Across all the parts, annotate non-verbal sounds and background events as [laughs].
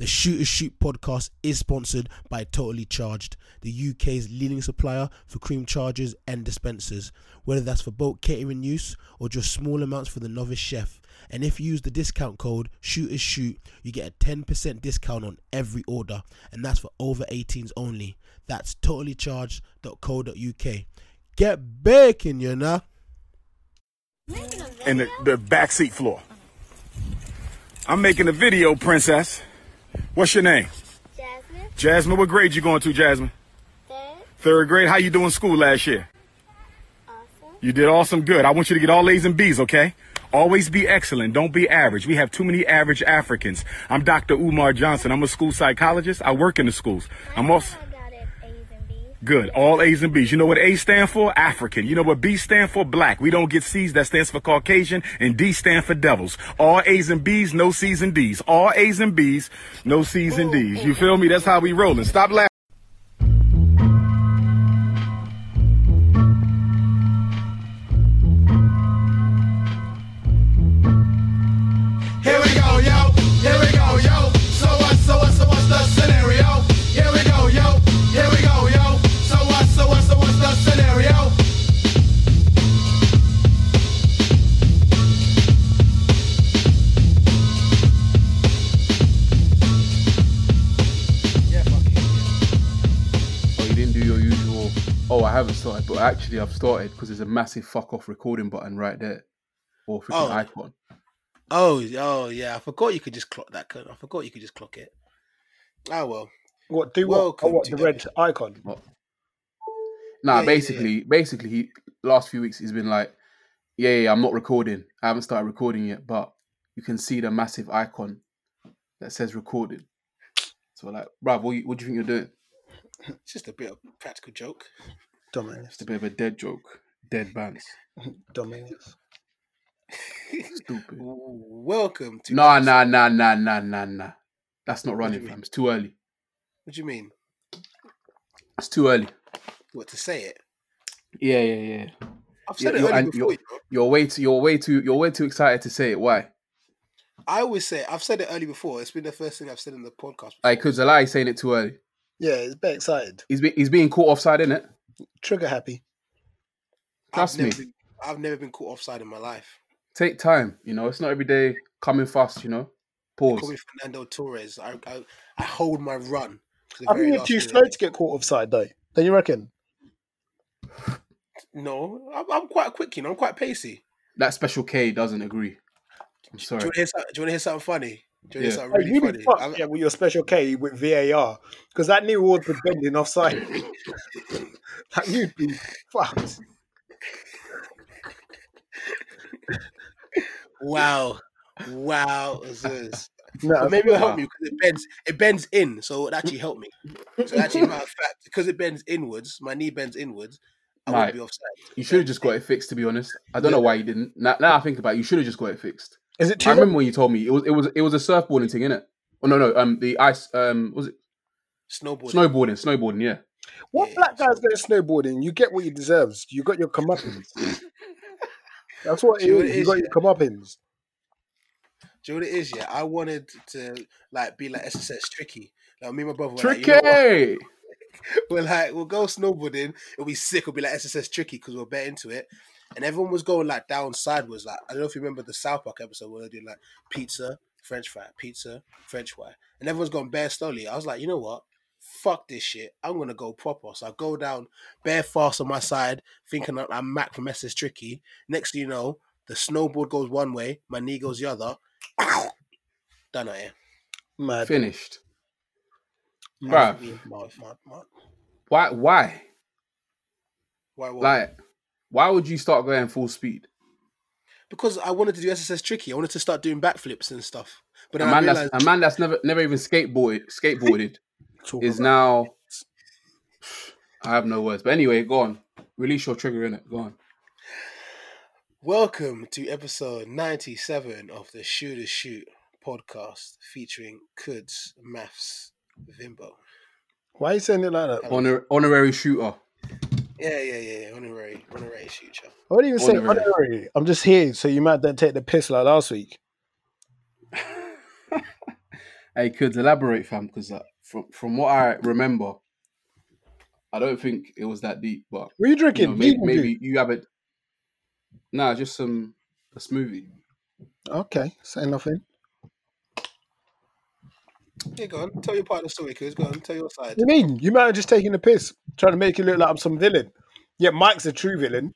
The Shooters Shoot podcast is sponsored by Totally Charged, the UK's leading supplier for cream chargers and dispensers, whether that's for bulk catering use or just small amounts for the novice chef. And if you use the discount code Shooters Shoot, you get a 10% discount on every order, and that's for over 18s only. That's totallycharged.co.uk. Get baking, you know. in the, the back seat floor. I'm making a video, princess. What's your name? Jasmine, Jasmine. What grade you going to, Jasmine? third, Third grade. How you doing school last year? awesome, You did awesome. Good. I want you to get all A's and B's, okay? Always be excellent. Don't be average. We have too many average Africans. I'm Dr. Umar Johnson. I'm a school psychologist. I work in the schools. I'm also I got it A's and B's. Good. All A's and B's. You know what A stand for? African. You know what B stand for? Black. We don't get C's. That stands for Caucasian. And D stand for devils. All A's and B's, no C's and D's. All A's and B's, no C's and D's. You feel me? That's how we rolling. Stop laughing. Oh, I haven't started, but actually I've started because there's a massive fuck off recording button right there, or freaking Oh. icon. Oh, oh yeah. I forgot you could just clock that. I forgot you could just clock it. Oh well. What do what? Oh, Welcome what the red icon? Nah, Yeah, yeah, basically, basically, he last few weeks he's been like, yeah, yeah, I'm not recording. I haven't started recording yet, but you can see the massive icon that says recording. So like, bruv, what, what do you think you're doing? It's just a bit of practical joke. Dumbass, It's a bit of a dead joke, dead bands, [laughs] dumbass. [laughs] stupid. Welcome to. Nah, nah, nah, nah, nah, nah, nah. That's not running, you fam. It's too early. What do you mean? It's too early. What to say it? Yeah, yeah, yeah. I've said Yeah, it you're- earlier and before. you're- You know? You're way too. You're way too. You're way too excited to say it. Why? I always say I've said it early before. It's been the first thing I've said in the podcast. Before. Like, because Eli is saying it too early. Yeah, it's a bit excited. He's be, he's being caught offside, isn't it? Trigger happy. Trust I've me. Never been, I've never been caught offside in my life. Take time. You know, it's not every day coming fast. You know, Call pause. me Fernando Torres. I, I, I hold my run. I very think you're too minute. slow to get caught offside, though. Don't you reckon? No, I'm, I'm quite quick. You know, I'm quite pacey. That special K doesn't agree. I'm Do you sorry. want to hear, some- do you want to hear something funny? Do you want to hear Yeah. something Hey, really you funny? be fucked yeah, with your special K with VAR because that new award was bending offside. [laughs] like you'd be fucked. Wow, wow, No, But maybe it'll help Wow. me because it bends. It bends in, so it actually helped me. So actually, matter of fact, because it bends inwards, my knee bends inwards. I Right. won't be offside. You should have just got it fixed. To be honest, I don't know why you didn't. Now, now I think about it, you should have just got it fixed. Is it too? I remember when you told me it was it was it was a surfboarding thing, innit? Oh no no um the ice um was it Snowboard. snowboarding snowboarding yeah. What black guy's going to snowboarding? You get what you deserve. You got your comeuppance. [laughs] That's what Do it you know what is. it You is, got yeah? your comeuppance. Do you know what it is? Yeah, I wanted to like be like SSX Tricky. Like me and my brother. Were Tricky. Like, you know? [laughs] We're like, we'll go snowboarding. It'll be sick. It'll be like SSX Tricky because we're bet into it. And everyone was going like down sideways. Like I don't know if you remember the South Park episode where they did like pizza, French fry, pizza, French fry, and everyone's going bare slowly. I was like, you know what? Fuck this shit. I'm gonna go proper. So I go down bare fast on my side, thinking that I'm Mac from SSX Tricky. Next thing you know, the snowboard goes one way, my knee goes the other. [coughs] Done out here. Mad. Finished. Mad. Bruv. Mad, mad, mad. Why why Why, why? like why would you start going full speed? Because I wanted to do SSX Tricky. I wanted to start doing backflips and stuff. But A then I man that's a man that's never never even skateboarded skateboarded [laughs] is about- now. [sighs] I have no words. But anyway, go on. Release your trigger in it. Go on. welcome to episode 97 of the Shooters Shoot podcast featuring Kuds Maths Vimbo. Why are you saying it like that? Honor, honorary shooter. Yeah, yeah, yeah, yeah. Honorary, honorary shooter. I wouldn't even say Honorary. honorary. I'm just here, so you might then take the piss like last week. [laughs] Hey, could elaborate, fam? Because uh, from from what I remember, I don't think it was that deep. But were are you you drinking? know, maybe, maybe you haven't. Nah, just some a smoothie. Okay, say nothing. Yeah, go on. Tell your part of the story, Kuz. Go on. Tell your side. You mean you might have just taken the piss, trying to make it look like I'm some villain. Yeah, Mike's a true villain.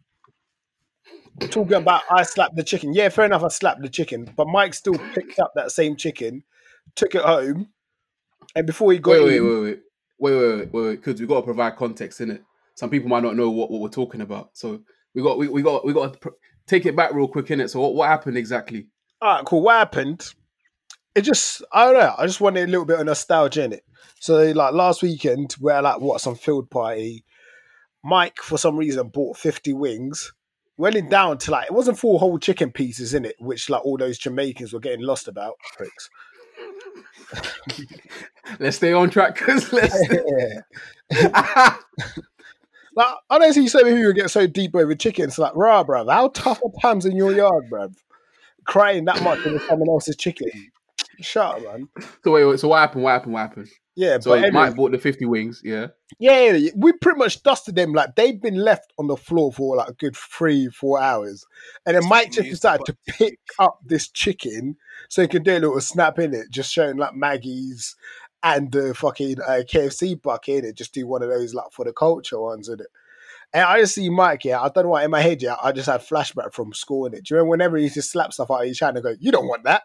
Talking about I slapped the chicken. Yeah, fair enough. I slapped the chicken, but Mike still picked up that same chicken, took it home, and before he got Wait, wait, in, wait, wait, wait, wait, wait, wait, because we got to provide context in it. Some people might not know what, what we're talking about, so we got we, we got we got to pr- take it back real quick in it. So what, what happened exactly? all right, cool. What happened? It just I don't know. I just wanted a little bit of nostalgia in it. So like last weekend, we had like what some field party. Mike, for some reason, bought fifty wings. Went it down to like it wasn't four whole chicken pieces in it, which like all those Jamaicans were getting lost about. Pricks. [laughs] Let's stay on track, because let's. yeah. [laughs] Like I don't see so many people get so deep over chicken. It's like, rah, bruv, how tough are pams in your yard, bruv? Crying that much over someone else's chicken. Shut up, man. so wait, wait, so what happened? What happened? What happened? Yeah, So but anyway, Mike bought the fifty wings. Yeah. yeah, yeah, yeah, we pretty much dusted them. Like they've been left on the floor for like a good three, four hours, and then Mike just Used to decided to pick up this chicken so he could do a little snap in it, just showing like Maggie's and the fucking uh, KFC bucket in it. Just do one of those like for the culture ones in it. And I just see Mike, yeah, I don't know why in my head, yeah, I just had flashback from school in it. Do you remember whenever he used to slap stuff out, he's trying to go, you don't want that.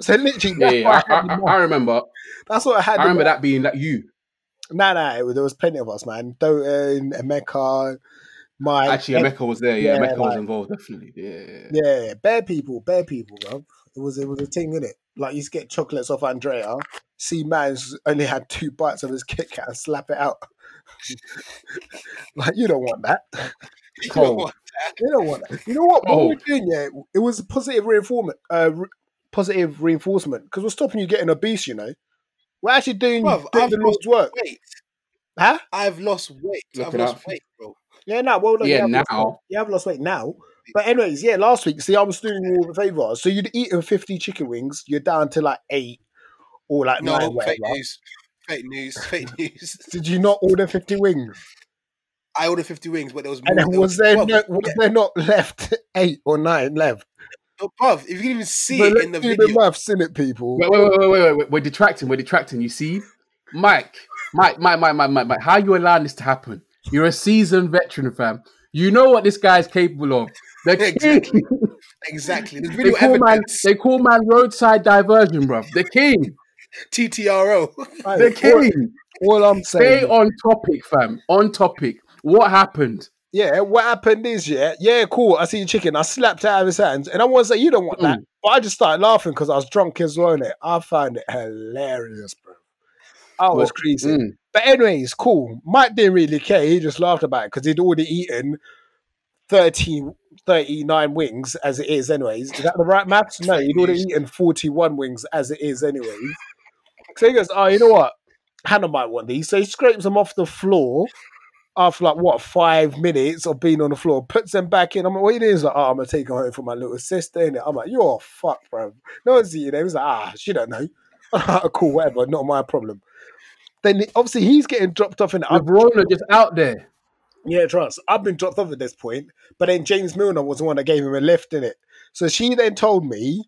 So literally, Yeah, yeah, [laughs] I, I, I, remember. that's what I had. I remember that being like you. Nah, nah, was, there was plenty of us, man. Doten, Emeka, Mike. Actually, Emeka was there. Yeah, Yeah, Emeka was involved. Definitely. Yeah. yeah, yeah. Bare people, bare people, bro. It was it was a thing in it. Like you used to get chocolates off Andrea, see man's only had two bites of his Kit Kat and slap it out. [laughs] like you don't want that. [laughs] You know Cold. what? You don't want that. You know what? What Oh. we're doing, yeah, it was positive reinforcement, uh, positive reinforcement because we're stopping you getting obese. You know, we're actually doing, Bruv, doing I've the lost work, weight. huh? I've lost weight. I've lost out for- weight, bro. Yeah, no, well, no, Yeah, you have lost now. weight. you have lost weight now. But anyways, yeah, last week, see, I was doing you all the favour. So you'd eaten 50 chicken wings, you're down to like eight or like No, nine, fake whatever. news. Fake news. Fake [laughs] news. Did you not order 50 wings? I ordered 50 wings, but there was And more. then was there, Bruv, no, was there not left [laughs] eight or nine left? Oh, bruv, if you can even see But it in the do video. the maths in it, people. Wait, wait, wait, wait, wait, wait. We're detracting. We're detracting. You see, Mike, Mike, Mike, Mike, Mike, Mike, Mike. How you allowing this to happen? You're a seasoned veteran, fam. You know what this guy's capable of. The [laughs] king. Exactly. Exactly. There's they video call man. They call man roadside diversion, bro. The king. TTRO. Right, The king. all, all I'm saying. Stay on topic, fam. On topic. What happened? Yeah, what happened is, yeah, yeah, cool. I see the chicken. I slapped it out of his hands, and I want to say, you don't want Mm. that. But I just started laughing because I was drunk as well. innit? I found it hilarious, bro. I was crazy. mm. But anyways, cool. Mike didn't really care. He just laughed about it because he'd already eaten 30, 39 wings as it is, anyways. Is that the right maths? No, he'd already eaten 41 wings as it is, anyways. So he goes, Oh, you know what? Hannah might want these. So he scrapes them off the floor after like what five minutes of being on the floor, puts them back in. I'm like, what you doing? He's like, oh, I'm gonna take her home for my little sister. And I'm like, you're fucked, bro. No one's eating them. He's like, ah, she don't know. [laughs] cool, whatever, not my problem. Then obviously he's getting dropped off in the just out there. yeah, trust. I've been dropped off at this point, but then James Milner was the one that gave him a lift in it. So she then told me,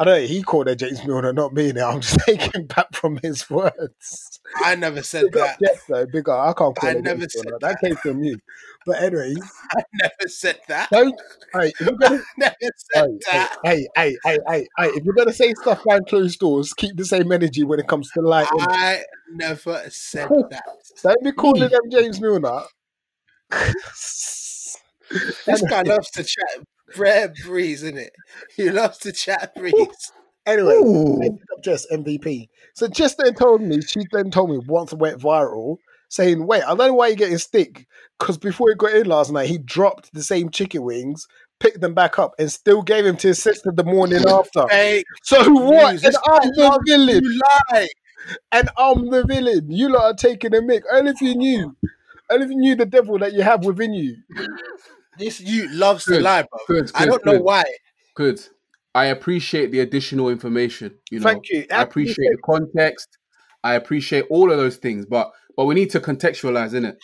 I don't know, he called her James Milner, not me now. I'm just [laughs] taking back from his words. I never said Big that. Jeff, though, big up. I can't call I her never James said Milner. That came from you. But anyway, [laughs] I never said that. don't. Hey, if you're gonna, [laughs] never said hey, that. hey, hey, hey, hey, hey, if you're gonna say stuff behind closed doors, keep the same energy when it comes to light. I never said that. Don't be calling them James Milner. This guy loves to chat. Rare breeze, isn't it? He loves to chat breeze. Anyway, ended up just MVP. So just then told me, she then told me once it went viral, saying, wait, I don't know why you're getting stick. Because before he got in last night, he dropped the same chicken wings, picked them back up, and still gave him to his sister the morning [laughs] after. Fake So what? news. And I'm the villain. You lie. And I'm the villain. You lot are taking a mic. Only if you knew. Only if you knew the devil that you have within you. This you loves to Good, lie, bro. good, I don't know why. Good. I appreciate the additional information. You know, Thank you. I appreciate the context. I appreciate all of those things, but but we need to contextualize in it.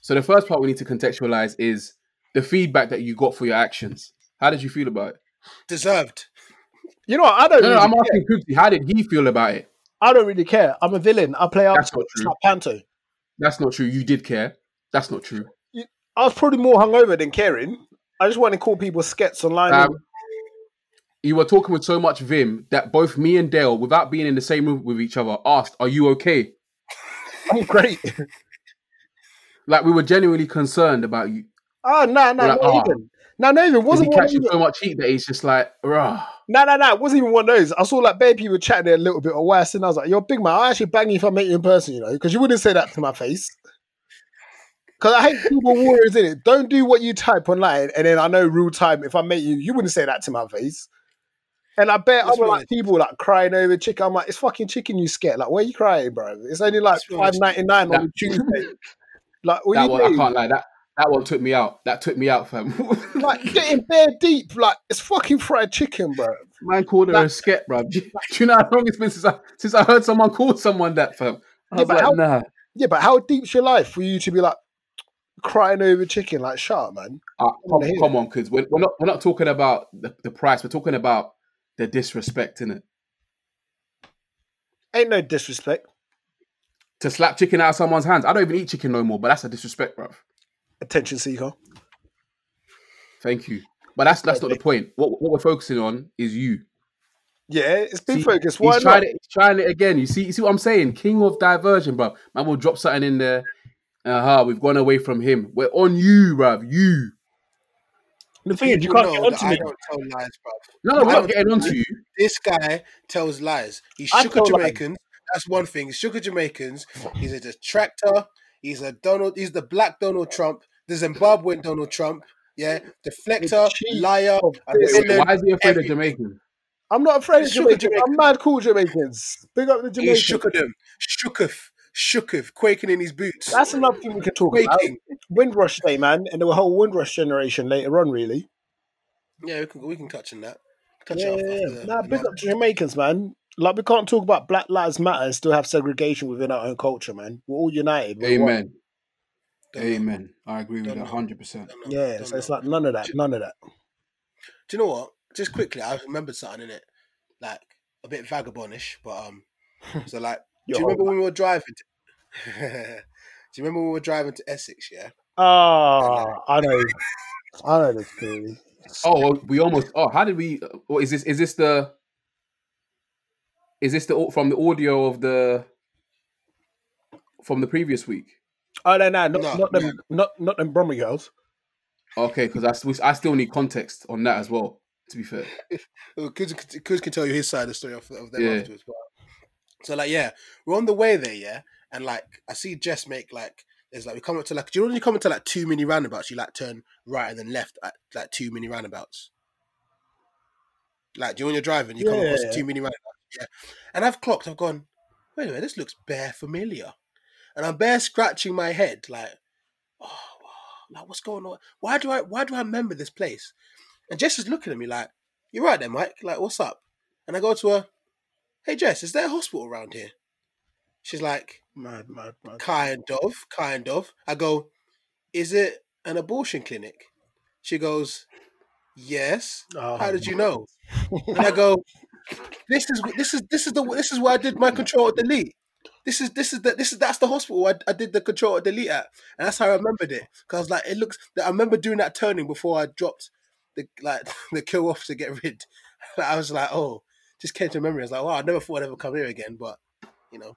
So the first part we need to contextualize is the feedback that you got for your actions. How did you feel about it? Deserved. You know what? I don't. No, no, I'm care. asking Poopsie, how did he feel about it? I don't really care. I'm a villain. I play up. That's not true. Panto. That's not true. You did care. That's not true. I was probably more hungover than caring. I just want to call people skets online. Um, you were talking with so much vim that both me and Dale, without being in the same room with each other, asked, "Are you okay?" I'm [laughs] great. [laughs] Like we were genuinely concerned about you. Oh no, no, like, not "Ah." even. No, no, even Was wasn't he catching so much heat that he's just like, rah. No, no, no, it wasn't even one of those. I saw like bare people chatting a little bit of worse, and I was like, "You're big man. I'll actually bang you if I met you in person, you know, because you wouldn't say that to my face." Because I hate people warriors in it. Don't do what you type online, and then I know real time. If I met you, you wouldn't say that to my face. And I bet other like people like crying over chicken. I'm like, it's fucking chicken. You scared? Like, where you crying, bro? It's only like five ninety nine on a Tuesday. [laughs] Like, what That one, I can't lie. That that one took me out. That took me out, fam. [laughs] Like getting bare deep. Like it's fucking fried chicken, bro. Man called her a sket, bro. [laughs] Do you know how long it's been since I since I heard someone call someone that, fam? I Yeah, was but like, how- nah. Yeah, but how deep's your life for you to be like crying over chicken? Like, shut up, man. Uh, come, come on, because we're, we're not we're not talking about the, the price. We're talking about the disrespect in it. Ain't no disrespect. To slap chicken out of someone's hands. I don't even eat chicken no more, but that's a disrespect, bro. Attention seeker. Thank you. But that's that's not the point. What what we're focusing on is you. Yeah, it's been See, focused. Why he's not? trying it. He's trying it again. You see, you see what I'm saying? King of diversion, bro. Man we'll drop something in there. Uh huh. We've gone away from him. We're on you, bruv. You. The thing is, you can't get know onto that I me. don't tell lies, bro. No, no, we're not don't- getting onto you. This guy tells lies. He's I shook tell lies. Jamaicans. That's one thing. He's shook Jamaicans. He's a detractor. He's a Donald. He's the black Donald Trump, the Zimbabwean Donald Trump. Yeah, deflector, liar, of a this- villain. Why is he afraid of Jamaicans? I'm not afraid of It's of Jamaicans. I'm mad cool Jamaicans. Big up the He's Jamaicans. shook of them. Shooketh. Shooketh. Quaking in his boots. That's another thing we can talk about. Quaking. Windrush Day, man, and the whole Windrush generation later on, really. Yeah, we can, we can touch on that. Touch Yeah, it off yeah, yeah. Nah, big up to Jamaicans, man. Like we can't talk about Black Lives Matter and still have segregation within our own culture, man. We're all united. We're. Amen. Don't. Amen. I agree with Don't that hundred percent. Yeah, Don't so it's like none of that, none of that. Do you know what? Just quickly, I remembered something in it, like a bit vagabondish, but um, [laughs] so like, do you remember when we were driving? To, [laughs] do you remember when we were driving to Essex? Yeah, Ah, I know, I know this theory. Oh, we almost. Oh, how did we? Oh, is this? Is this the? Is this the from the audio of the? From the previous week. Oh no, no, not, No, not them, not not them Bromley girls. Okay, because I still need context on that as well. To be fair. [laughs] Kuz Kuz can tell you his side of the story of, of them Yeah. afterwards. But so like, yeah, we're on the way there, yeah, and like I see Jess make like. There's like we come up to like do you know when you come into like two mini roundabouts you like turn right and then left at like two mini roundabouts. Like do you know when you're driving you come across yeah, two mini roundabouts yeah, and I've clocked I've gone wait a minute this looks bare familiar, and I'm bare scratching my head like oh like what's going on? Why do I why do I remember this place, and Jess is looking at me like you're right there Mike like what's up, and I go to her hey Jess is there a hospital around here, she's like Mad, mad, mad. Kind of, kind of. I go, is it an abortion clinic? She goes, yes. Oh, How did you know? And I go, this is this is this is the this is where I did my control delete. This is this is the this is that's the hospital I, I did the control delete at, and that's how I remembered it. Cause I was like, it looks. I remember doing that turning before I dropped the like [laughs] the kill off to get rid. [laughs] I was like, oh, just came to memory. I was like, wow, I never thought I'd ever come here again, but you know,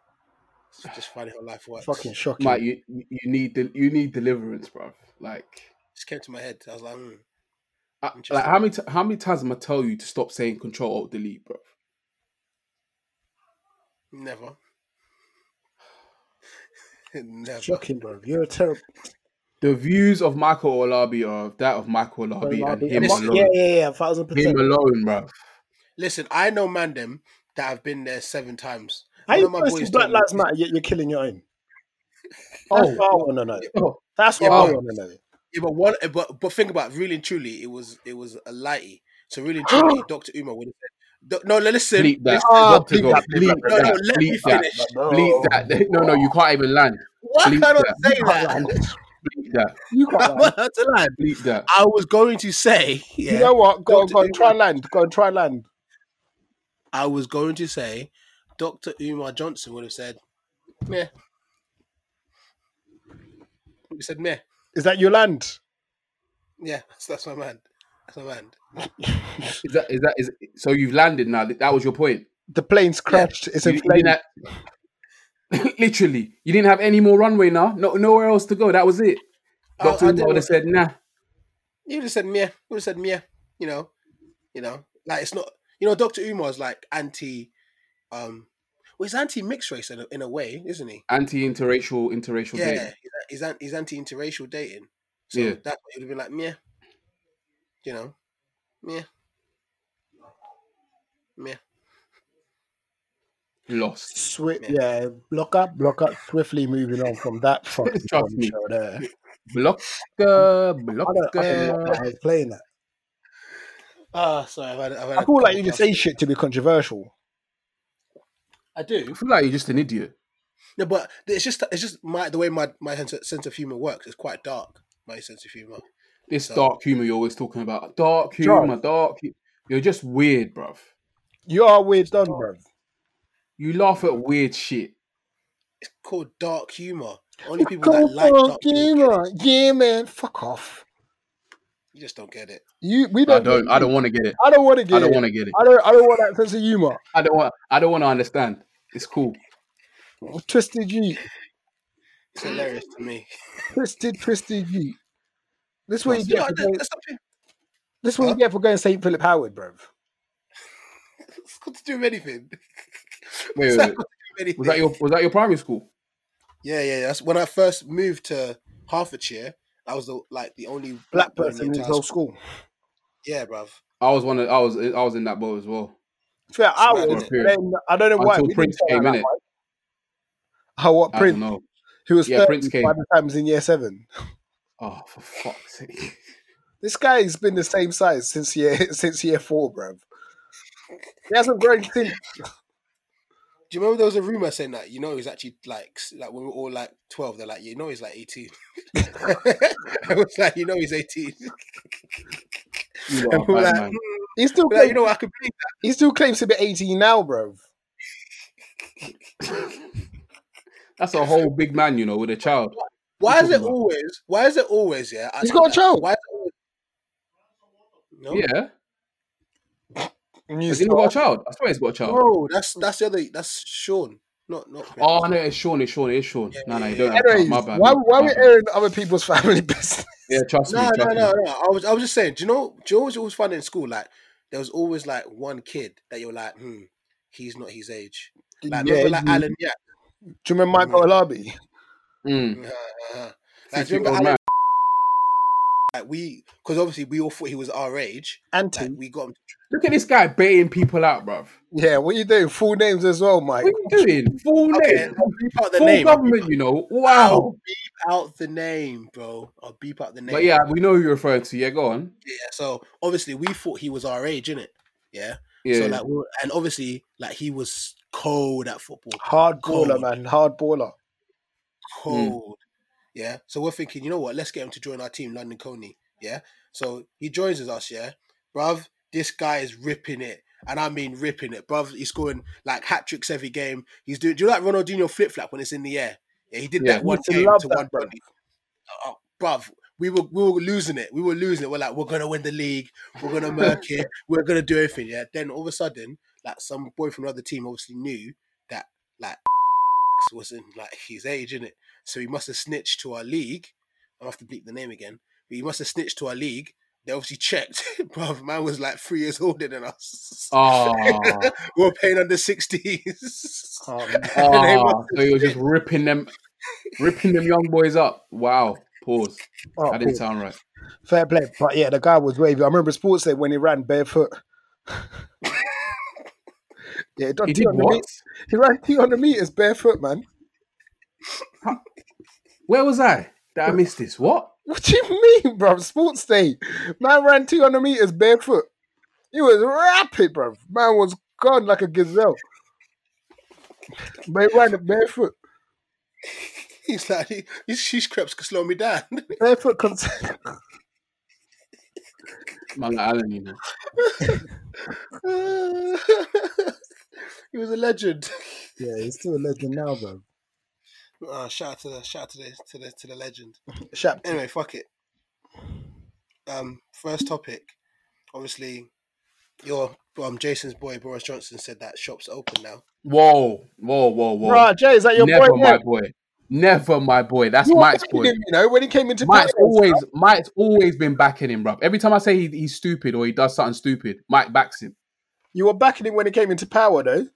it's just funny how life works. Fucking shocking. Mate, you you need the you need deliverance, bro. Like, just came to my head. I was like, mm, I, like how many t- how many times am I tell you to stop saying Control Alt Delete, bro? never. [laughs] never. Shocking, bro. You're a terrible. The views of Michael Olabi are that of Michael Olabi and him Listen, alone. Yeah, yeah, yeah, a thousand percent. Him alone, bro. Listen, I know man them that have been there seven times. How One you of my boys Black Lives Matter yet you're killing your own? [laughs] That's Oh. no, no, no. Oh, That's what Yeah, I but- want to know. Yeah, but one, eh, but but think about it, really and truly, it was it was a lighty. So really, and truly, [gasps] Dr. Umar would have said, "No, listen, Bleep that. listen, Got to bleep go. that, Bleep bleep that. No, no, that. let me Bleep that. finish. Bleep that. No, no, you can't even land. Why Bleep can't I say that? can't. Bleep that. [laughs] You can't I'm land. allowed to land. Bleep that. I was going to say, yeah, You know what? Go on, Dr. go on, try Umar. land. Go and try land. I was going to say, Dr. Umar Johnson would have said, meh. He said, meh. Is that your land? Yeah, that's, that's my man. That's my man. Is that is that is so you've landed now? That was your point. The plane's crashed. It's You, in you have, [laughs] literally, you didn't have any more runway now. No, nowhere else to go. That was it. Oh, Doctor Umar would have said, "Nah." You would have said meh. You would have said meh. You know, you know, like it's not. You know, Doctor Umar's like anti. Um, well, he's anti mixed race in a, in a way, isn't he? Anti-interracial, interracial Yeah, dating. he's, he's, anti interracial dating. So Yeah. that would have been like meh. You know, meh, meh. Lost. Swift, yeah. Block up, block up. Swiftly moving on from that [laughs] fucking Trust me. show there. Blocker, I don't, I don't know blocker. why playing that. Ah, sorry, I've had, I've had I a feel like you just of- say shit to be controversial. I do. I feel like you're just an idiot. No, but it's just it's just my the way my my sense of, sense of humor works. It's quite dark. My sense of humor. This So- dark humor you're always talking about. Dark humor, dark. You're just weird, bruv. You are weird done, bro. You laugh at weird shit. It's called dark humor. Only people that like dark humor, get it. Yeah, man. Fuck off. You just don't get it. You, we I don't. I don't. I don't want to get it. I don't want to get. It. I don't want to get it. I don't. I don't want that sense of humor. I don't want. I don't want to understand. It's cool. Twisted you, It's hilarious to me. twisted, twisted you. This what you get. For going, that's this is what you get for going Saint Philip Howard, bro. [laughs] It's got to do with anything. [laughs] Wait, It's wait, wait. to do anything. Was that your Was that your primary school? Yeah, yeah. That's when I first moved to Hertfordshire. I was the like the only Black person in the his whole school. school. Yeah, bruv. I was one. Of, I was. I was in that boat as well. Fair, I mad, was. Then I don't know why. Until oh, Prince came in it. How what I Prince? don't know. Who was Yeah, thirty Prince came. by the time he was in year seven. Oh, for fuck's sake! [laughs] This guy's been the same size since year [laughs] since year four, bro. He hasn't grown since. Do you remember there was a rumor saying that you know he's actually like like when we were all like twelve, they're like you know he's like eighteen. [laughs] I was like you know he's eighteen. [laughs] You And are we like, "Mm." He still We're like, you know I could believe he still claims to be eighteen now, bro. [laughs] That's a whole big man, you know, with a child. Why is it always? Why is it always? Yeah, I He's think got a child. Why is it always? No, Yeah, You has he not got a child? I swear he's got a child. no, that's that's the other. That's Sean, not not. Oh no, it's Sean. It's Sean. It's Sean. Yeah, no, no, you don't yeah. have. Anyways, My bad. why why bad, we airing other people's [laughs] family business? Yeah, trust me. No, no, trust no, me. no. I was, I was just saying. Do you know? Do you know what was always fun in school? Like there was always like one kid that you're like, hmm, he's not his age. Like Yeah, remember like Alan Yak. Do you remember Michael Alabi? Mm. Uh, uh, like, do you remember old Alan? Man. Like we, because obviously we all thought he was our age. Auntie. Like we got him. Look at this guy baiting people out, bruv. Yeah, what are you doing? Full names as well, Mike. What are you doing? Full Okay, name. Beep out the Full name. I'll government, you know. I'll Wow. beep out the name, bro. I'll beep out the name. But yeah, we know who you're referring to. Yeah, go on. Yeah, so obviously we thought he was our age, innit? Yeah. Yeah. So like, we were, and obviously like he was cold at football, Hard baller, Cold. man. Hard baller. cold. Yeah. So we're thinking, you know what? Let's get him to join our team, London Coney. Yeah. So he joins us. Yeah, bruv. This guy is ripping it, and I mean ripping it, bruv. He's scoring like hat tricks every game. He's doing. Do you like Ronaldinho flip flap when it's in the air? Yeah, he did Yeah. that one game to that, one bruv. Oh, bruv. We were we were losing it. We were losing it. We're like, we're gonna win the league. We're gonna murk [laughs] it. We're gonna do everything. Yeah. Then all of a sudden, like some boy from another team obviously knew that like [laughs] wasn't like his age, innit? So he must have snitched to our league. I'll have to bleep the name again. But he must have snitched to our league. They obviously checked. [laughs] Bruv, man was like three years older than us. Ah, [laughs] we were playing under 60s. Um, [laughs] They ah, so you're just ripping them, ripping them young boys up. Wow. Pause. oh, That didn't cool. sound right. Fair play. But yeah, the guy was wavy. I remember Sports Day when he ran barefoot. yeah, he, done He did what? meters. he ran 200 meters barefoot, man. Where was I? That I missed this. What? What do you [laughs] mean, bro? Sports Day. Man ran 200 meters barefoot. He was rapid, bro. Man was gone like a gazelle. But he ran barefoot. [laughs] He's like, he, his shoes creps could slow me down. [laughs] Barefoot cons- Man, like Alan, you know. he was a legend. Yeah, he's still a legend now, bro. Uh, shout out to the shout out to the to the to the legend. [laughs] Shap. Anyway, fuck it. Um, first topic. Obviously, your um Jason's boy Boris Johnson said that shops open now. Whoa, whoa, whoa, whoa. Right, Jay, is that your Never boy? Never my boy. Never my boy. That's You Mike's boy. him, you know, when he came into Mike's power always stuff. Mike's always been backing him, bruv. Every time I say he, he's stupid or he does something stupid, Mike backs him. You were backing him when he came into power, though.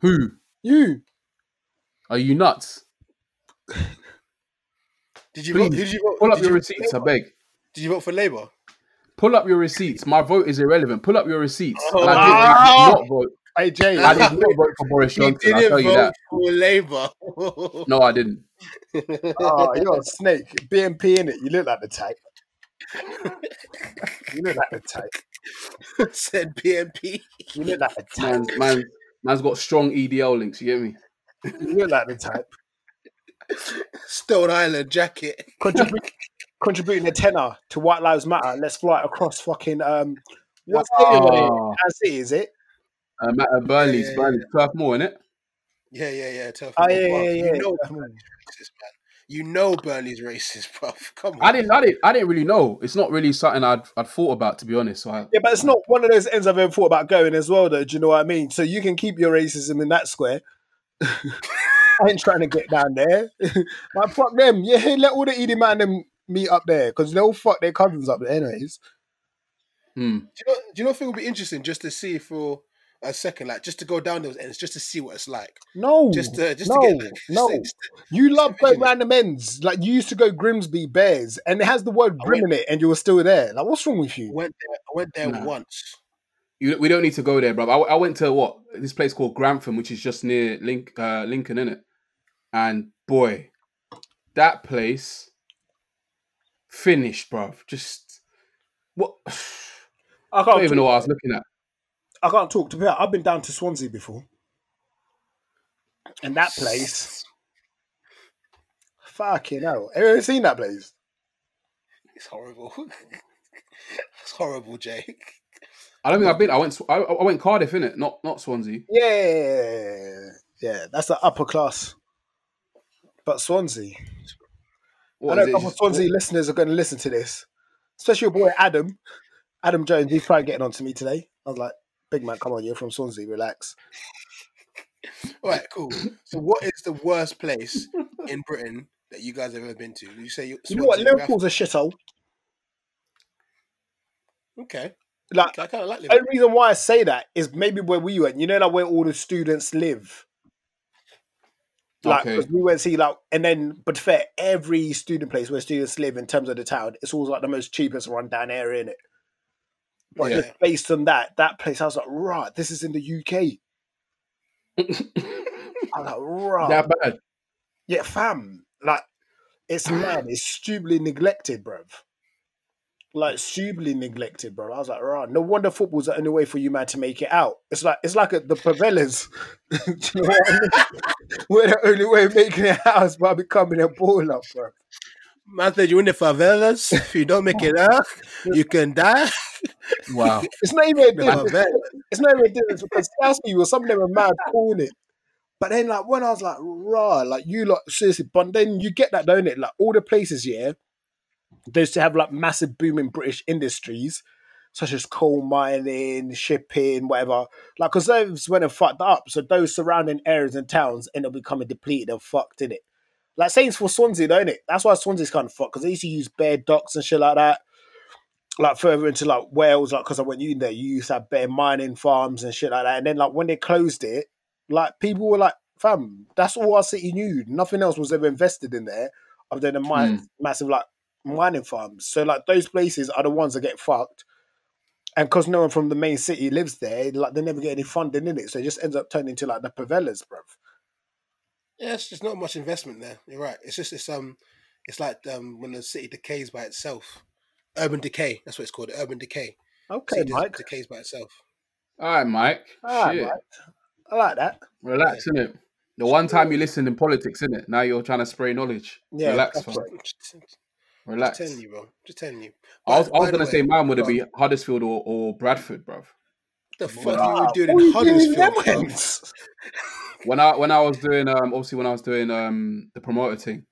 Who? You. Are you nuts? [laughs] Did you vote? Did you vote? Pull up did your you receipts, I beg. Did you vote for Labour? Pull up your receipts. My vote is irrelevant. Pull up your receipts. Oh, And I did wow. not vote. Hey, Jay. I did not vote for Boris [laughs] Johnson. I tell you that. for Labour. No, I didn't. [laughs] oh, you're a snake. BNP in it. You look like the type. You look like the type. Said BNP. You look like the type. Man, man, man's got strong EDL links. You get me? You look like the type. Stone Island jacket. Contribute, [laughs] contributing a tenner to White Lives Matter. Let's fly it across fucking um. What Oh. stadium? Man City is it? Uh, Ma- uh, Burnley's, Yeah, yeah, Burnley's, Turf Moor, innit? Yeah, yeah, yeah. Tough. Oh yeah, yeah, yeah. You know yeah. Burnley's racist, man. You know Burnley's racist, [laughs] bro. Come on. I didn't, I didn't, I didn't really know. It's not really something I'd, I'd thought about, to be honest. So I, Yeah, but it's not one of those ends I've ever thought about going as well, though. Do you know what I mean? So you can keep your racism in that square. I ain't trying to get down there. [laughs] like, fuck them. Yeah, let all the Edie man them meet up there because they'll fuck their cousins up there, anyways. hmm. Do you know? Do you know? If it would be interesting just to see for a second, like just to go down those ends, just to see what it's like. No, Just to, just no, to get like, [laughs] no. just to- You love going Imagine it. round the ends. Like you used to go Grimsby Bears, and it has the word Grim in it, and you were still there. Like, what's wrong with you? went there. I went there Nah. once. You, we don't need to go there, bro. I, I went to what this place called Grantham, which is just near Link, uh, Lincoln, innit? And boy, that place finished, bro. Just what? [sighs] I I can't. don't even know what I was looking at. I can't talk to be I've been down to Swansea before, and that place, fucking hell. Have you ever seen that place? It's horrible. [laughs] it's horrible, Jake. I don't think I've been. I went. I, I went Cardiff, innit? Not not Swansea. Yeah, yeah, that's the upper class. But Swansea, What I is know it? a couple of Swansea listeners are going to listen to this, especially your boy Adam, Adam Jones. He's probably getting on to me today. I was like, "Big man, come on, you're from Swansea, relax." All right, cool. So, what is the worst place in Britain that you guys have ever been to? You say you. You know what? Liverpool's a shithole. Okay. Like I kind of like the Liverpool. only reason why I say that is maybe where we went. You know, like where all the students live. Like, Okay. 'cause we went to see like, and then, but fair, every student place where students live in terms of the town, it's always like the most cheapest rundown area in it. But Yeah. just based on that, that place, I was like, right, this is in the UK. I was like, [laughs] right, that bad? yeah, fam, like, it's mad, it's stupidly neglected, bruv. Like stupidly neglected, bro. I was like, right, no wonder football's the only way for you man to make it out. It's like it's like at the favelas. [laughs] Do you know I mean? [laughs] Where the only way of making it out is by becoming a baller, bro. Man said you in the favelas. If you don't make it out, [laughs] you can die. Wow. It's not even a The difference. It's not even a difference because South people, some of them are mad calling it. But then, like, when I was like, raw, like, you like seriously, but then you get that, don't it? Like, all the places, yeah, those to have like massive booming British industries, such as coal mining, shipping, whatever. Like, because those went and fucked up. So those surrounding areas and towns end up becoming depleted and fucked in it. Like, Saints for Swansea, don't it? That's why Swansea's kind of fucked because they used to use bare docks and shit like that. Like further into like Wales, like because I went in there, you used to have bare mining farms and shit like that. And then like when they closed it, like people were like, "Fam, that's all our city knew. Nothing else was ever invested in there other than the mine, Hmm. massive like mining farms." So like those places are the ones that get fucked. And because no one from the main city lives there, like they never get any funding in it, so it just ends up turning into like the favelas, bruv. Yeah, it's just not much investment there. You're right. It's just it's um, it's like um when the city decays by itself. Urban decay. That's what it's called. Urban decay. Okay, See, Mike. decays by itself. All right, Mike. All right, Shit. Mike. I like that. Relax, innit? The one time you listened in politics, innit? Now you're trying to spray knowledge. Yeah, Relax, that's fam. right. [laughs] Just, just telling you, bro. Just telling you. I was, I was gonna say mine would have bro, been Huddersfield or, or Bradford, bruv. The fuck Wow, you were doing in Huddersfield? bro? When I when I was doing um obviously when I was doing um the promoter thing,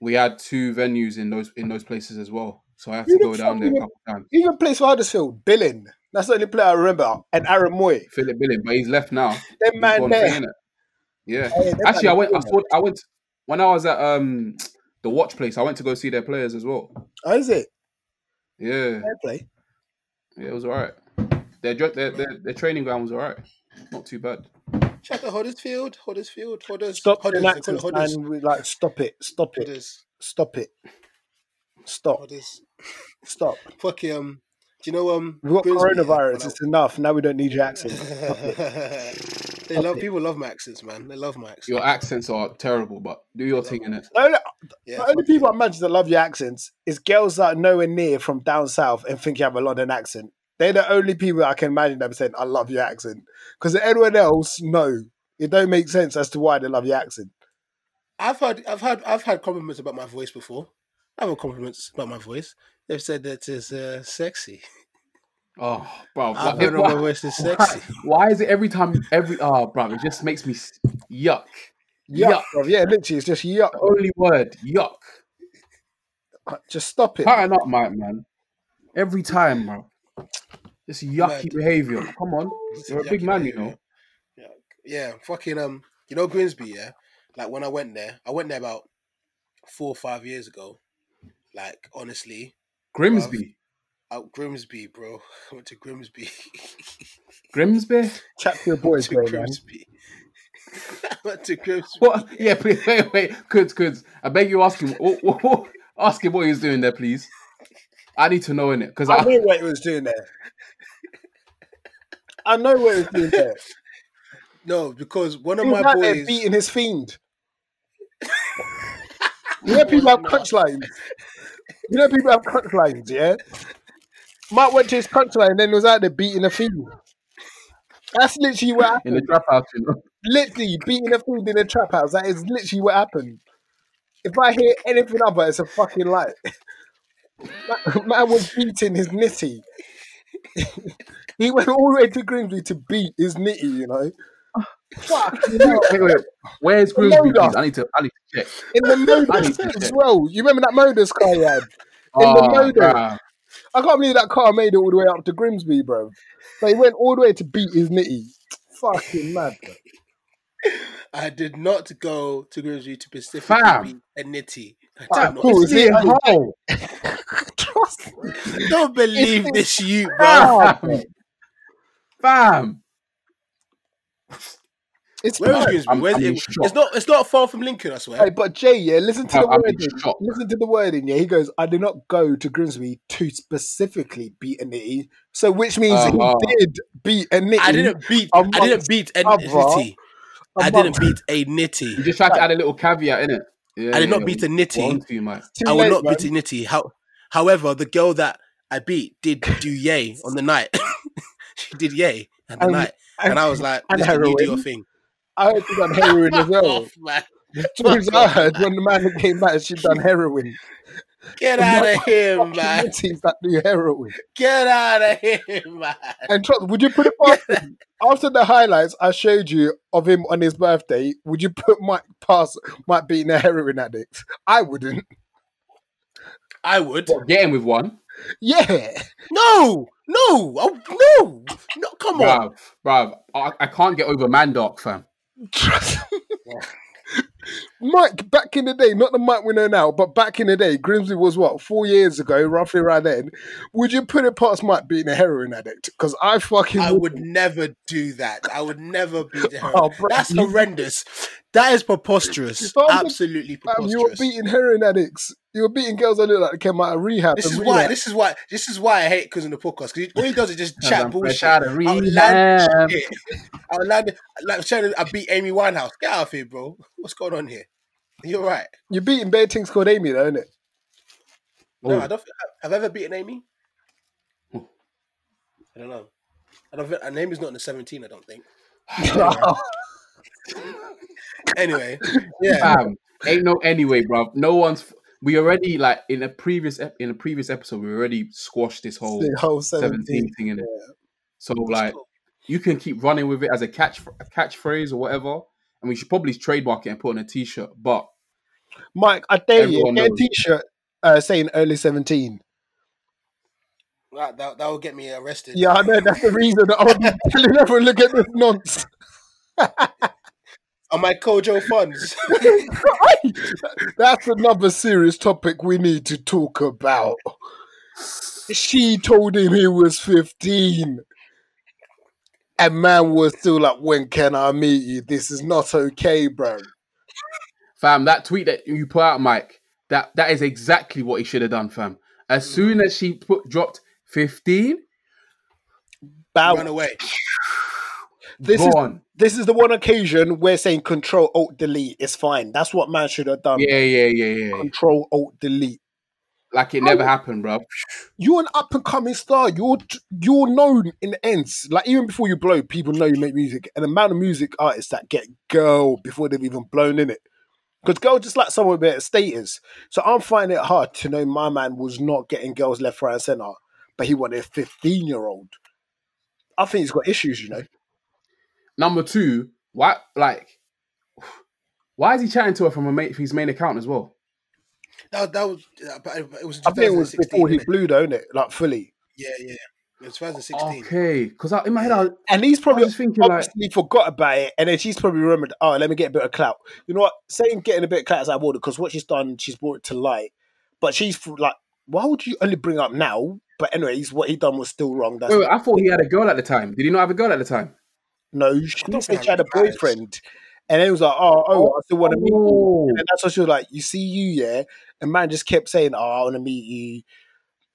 we had two venues in those in those places as well. So I had to go down there a couple times. Even place for Huddersfield, Billing. That's the only player I remember. And Aaron Mooy. Philip Billing, but he's left now. [laughs] He's man there. innit? Yeah. Hey, Actually, I went. I saw. I went when I was at um the watch place. I went to go see their players as well. Oh, is it? Yeah, Fair play. yeah, it was alright. Their, their their their training ground was alright. Not too bad. Shout out to Huddersfield, Huddersfield, Hudders, Stop Hudders, doing they call it Hudders, man. We Like, stop it. Stop it. Hudders, Stop it. Stop. Hudders. Stop. [laughs] Fuck um, do you know um? We've got Grimsby, coronavirus. When It's enough. Now we don't need your accent. [laughs] They Stop love it. people love my accents, man. They love my accents. Your accents are terrible, but do your thing in it. The only, yeah, the only fuck people it. I imagine that love your accents is girls that are nowhere near from down south and think you have a London accent. They're the only people I can imagine them saying, I love your accent. Because everyone else, no. It don't make sense as to why they love your accent. I've heard, I've had, I've had compliments about my voice before. I've had compliments about my voice. They've said that it's uh, sexy. Oh, bro, I've why, heard my voice is [laughs] sexy. why is it every time every oh, bro? It just makes me yuck. Yuck, Yuck. bruv. Yeah, literally, it's just yuck. The only word yuck. Just stop it. Pattern up, Mike, man. Every time, bro. Just yucky Mad. behavior. Come on, you're a big Yucky man, you know. Yeah, yeah, fucking um, you know Grimsby, yeah. Like when I went there, I went there about four or five years ago. Like honestly, Grimsby, out Grimsby, bro. [laughs] I went to Grimsby. [laughs] Grimsby. Chat to your boys, [laughs] to bro. Grimsby. I [laughs] went to Grimsby. What? Yeah, please, wait, wait, Kuds, Kuds. I beg you, ask him. What, what, what- ask him what he's doing there, please. I need to know in it because I I, know what he was doing there. I know what he was doing there. [laughs] No, because one of He was my out there boys. beating his fiend. [laughs] You know people have crunch lines. You know people have crunch lines, yeah? Mike went to his crunch line and then was out there beating a fiend. That's literally what happened. in the trap house, you know. Literally beating a fiend in a trap house. That is literally what happened. If I hear anything other, it's a fucking lie. Man- [laughs] Man was beating his nitty. [laughs] he went all the way to Grimsby to beat his nitty, you know. Fuck, [laughs] you. Wait, wait, where's Grimsby? I need to. I need to check. In the Modus as well. You remember that Modus car he had? In Oh, the ah, Modo. bruh. I can't believe that car made it all the way up to Grimsby, bro. So he went all the way to beat his nitty. Fucking mad, bro. [laughs] I did not go to Grimsby to specifically Fam. beat a nitty. I Alright, did cool. not. See, See, hey, how? Don't [laughs] believe this, you, bro. Fam. Fam. It's Where is. Grimsby? I'm- Where's I'm it? It's not. It's not far from Lincoln. I swear. Hey, but Jay, yeah, listen to the I'm in wording. Listen to the wording, yeah. He goes, I did not go to Grimsby to specifically beat a nitty. So which means Uh-huh. he did beat a nitty. I didn't beat. I didn't beat a nitty. I didn't beat a nitty. You just tried to add a little caveat in it. Yeah, I did not yeah, beat a nitty. you, mate. I will late, not man. beat a nitty. How, however, the girl that I beat did [laughs] do yay on the night. [laughs] she did yay at the And- night, and, I was like, and "Listen, you do your thing." I heard she done heroin as [laughs] well. Off, man. The stories I heard when the man came back, she done heroin. Get out of here, Fucking man! nitties that do heroin. Get out of here, man! And trust, would you put it past him? After the highlights I showed you of him on his birthday, would you put Mike past Mike being a heroin addict? I wouldn't. I would. What, getting with one, Yeah. No, no, oh, no, no! Come on. bruv, bruv. I, I can't get over Mandark, fam. Trust Mike, back in the day, not the Mike we know now, but back in the day, Grimsby was what, four years ago, roughly around then. Would you put it past Mike being a heroin addict? Because I fucking I wouldn't. would never do that. I would never be the [laughs] Oh, heroin. bro, That's horrendous. That is preposterous. Fam, Absolutely Fam, you were beating heroin addicts. You were beating girls that look like they came out of rehab. This and is why. This is why. This is why I hate because in the podcast. Because all he does is just I'm chat fresh bullshit. out of Outlandish rehab. shit. Outlandish. Like saying I beat Amy Winehouse. Get out of here, bro. What's going on here? You're right. You're beating bad things called Amy, though, isn't it? No. I don't. Have I ever beaten Amy? I don't know. I don't. Think, her name is not in the seventeen. I don't think. [laughs] [laughs] Anyway, yeah. Fam, ain't no anyway, bro. No one's. We already like in a previous ep- in a previous episode, we already squashed this whole The whole seventeen 17. thing in it. So like, you can keep running with it as a catch a catchphrase or whatever, and we should probably trademark it and put on a t-shirt. But Mike, I dare you, Everyone get a knows. t-shirt uh, saying early 17. That, that, that will get me arrested. Yeah, I know. That's the reason I was [laughs] telling everyone, look at this nonce. [laughs] On my Kojo Funds. [laughs] [laughs] That's another serious topic we need to talk about. She told him he was 15. And man was still like, when can I meet you? This is not okay, bro. fam, that tweet that you put out, Mike, that that is exactly what he should have done, fam. As soon as she put dropped fifteen, Bow. Run away. This is gone. this is the one occasion where saying control alt delete is fine. That's what man should have done. Yeah, yeah, yeah, yeah. Control alt delete. Like it never happened, bro. You're an up and coming star. You're you're known in the ends. Like even before you blow, people know you make music. And the amount of music artists that get girl before they've even blown in it. Because girl just like someone with a status. So I'm finding it hard to know my man was not getting girls left, right, and center, but he wanted a 15 year old. I think he's got issues, you know. Number two, why like why is he chatting to her from a mate, his main account as well? That, that was. It it was. I think it was before he innit? blew, though, innit? Like fully. Yeah, yeah. It was 2016. Okay, because in my head, I And he's probably I was thinking, like- obviously forgot about it, and then she's probably remembered. Oh, let me get a bit of clout. You know what? Saying getting a bit of clout is out of order because what she's done, she's brought it to light. But she's like, why would you only bring up now? But anyways, what he done was still wrong. That's wait, wait, I thought he had a girl at the time. Did he not have a girl at the time? No. She don't said she had a it matters. boyfriend, and then he was like, oh, oh, I still want to meet you. Oh. And that's what she was like. You see, you yeah, and man just kept saying, oh, I want to meet you.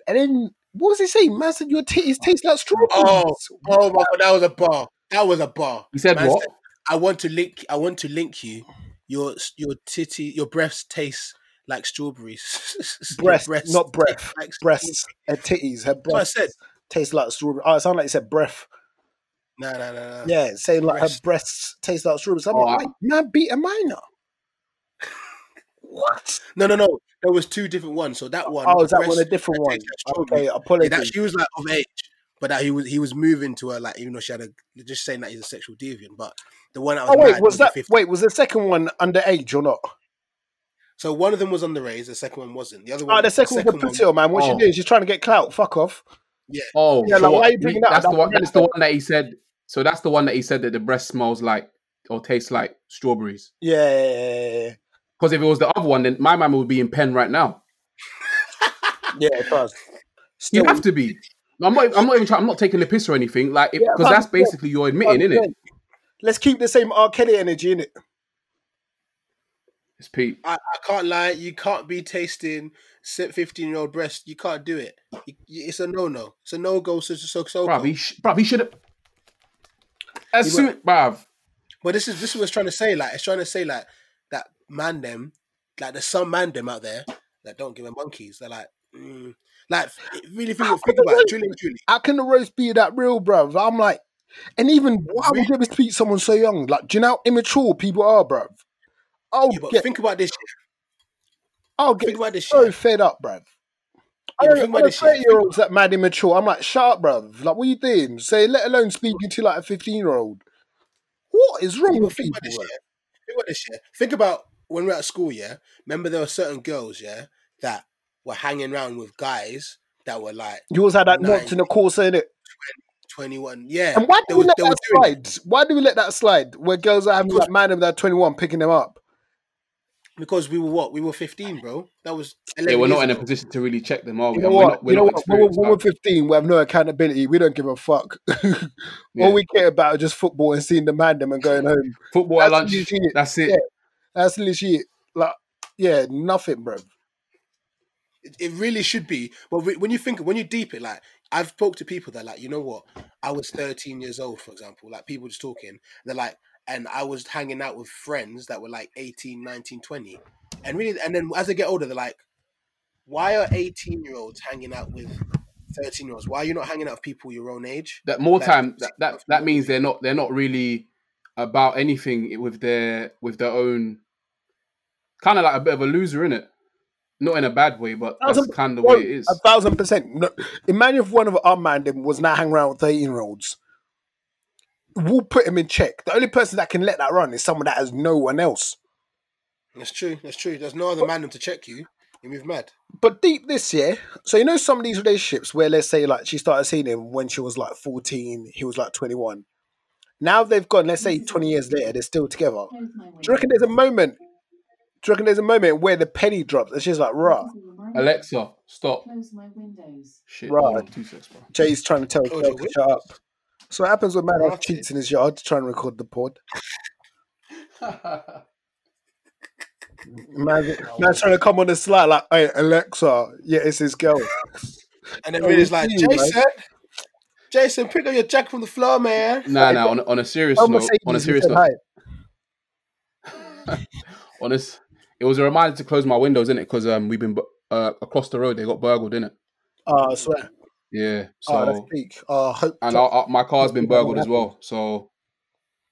And then what was he saying? Man said your titties taste like oh, strawberries. Oh, oh my god, that was a bar. That was a bar. He said Man what? said, I want to link. I want to link you. Your your titty, your breasts taste like strawberries. [laughs] Your breast, breasts not breath. like breasts, her titties, her what I said. taste like strawberry. Oh, it sounded like you said breath. No, no, no, no. Yeah, saying like Breast. her breasts taste like strawberries. I'm Oh, like, I- man, beat a minor. what? No, no, no. There was two different ones. So that one. Oh, is that one a different one? tastes like strawberry. Okay, Yeah, that she was like of age, but that he was he was moving to her like even though she had a just saying that he's a sexual deviant. But the one that was oh wait, was that 50. wait? Was the second one underage or not? So one of them was underage, the second one wasn't. The other oh, one. Oh, the second, one was Patil, man. What she Oh. doing? She's trying to get clout. Fuck off. Yeah. Oh, Yeah, so like, why are you bringing that That's up? the one. That's That's the one that he said. So that's the one that he said that the breast smells like or tastes like strawberries. Yeah, Because if it was the other one, then my man would be in pen right now. [laughs] yeah, it does. You Still, have to be. I'm not. I'm not even trying. I'm not taking the piss or anything. Like, Yeah, because that's 100%. basically you're admitting, isn't it? Let's keep the same R. Kelly energy in it. It's Pete. I, I can't lie. You can't be tasting fifteen year old breast. You can't do it. You- you- it's a no no. It's a no go. So so so. Bruv, he, sh- bruv, he should have. As He soon, bruv. But this is this is what it's trying to say. Like it's trying to say like that man them like there's some man them out there that don't give a monkeys. They're like, mm, like really think, think about it. Truly, truly. How can the roast be that real, bruv? I'm like, and even why would you ever speak someone so young? Like, do you know how immature people are, bruv? I'll Yeah, but get, think about this. shit. I'll get Think about this so shit. fed up, bruv. I don't know thirty year olds that mad immature. I'm like, shut up, bruv. Like, what are you doing? Say, let alone speaking to like a fifteen year old. What is wrong with think people? about this shit. Think about this shit. Think about when we we're at school. Yeah, remember there were certain girls. Yeah, that were hanging around with guys that were like You always had that notch in the course, innit? twenty one. Yeah, And why do we were- let that slide? Why do we let that slide? Where girls are having Because- like man of that twenty one picking them up. Because we were what we were fifteen, bro. That was Yeah, 11 we're not in a position to really check them, are we? You know And we're what? not, we're you know not what? When we're, we're 15, we have no accountability. We don't give a fuck. [laughs] Yeah. All we care about is just football and seeing the man them and going home. Football at That's lunch. legit. That's it. Yeah. That's legit. Like, yeah, nothing, bro. It, it really should be. But whe- when you think, when you deep it, like I've spoke to people that like, you know what? I was 13 years old, for example. Like people just talking. They're like, and I was hanging out with friends that were like 18, 19, 20. And really, and then as they get older, they're like, why are 18 year olds hanging out with thirteen year olds. Why are you not hanging out with people your own age? That more Like, time. That, that that means they're not they're not really about anything with their with their own kind of like a bit of a loser in it. Not in a bad way, but that's kind of the way it is. A thousand percent. No, imagine if one of our man them was now hanging around with 13 year olds. We'll put him in check. The only person that can let that run is someone that has no one else. That's true. That's true. There's no other man to check you. You move mad. But deep this year, so you know some of these relationships where let's say like she started seeing him when she was like 14, he was like 21. Now they've gone, let's say 20 years later, they're still together. Do you reckon there's a moment? Do you reckon there's a moment where the penny drops and she's like, rah, Alexa, stop. Close my windows. Shit, Right. hold on, two seconds, bro. Jay's trying to tell Oh, Joe to shut up. So what happens when man has cheats in his yard to try and record the pod? [laughs] Man, man's trying to come on the slide like, hey, Alexa, yeah, it's his girl. And then Oh, Riddick's like, you, man. Jason, Jason, pick up your jacket from the floor, man. Nah, nah. On, a- on a serious note, on a serious note, [laughs] on this, it was a reminder to close my windows, innit? Because um, we've been uh, across the road. They got burgled, innit? Oh, I swear. Yeah. oh, that's So peak. Oh, hope and I, I, my car's been burgled as well. So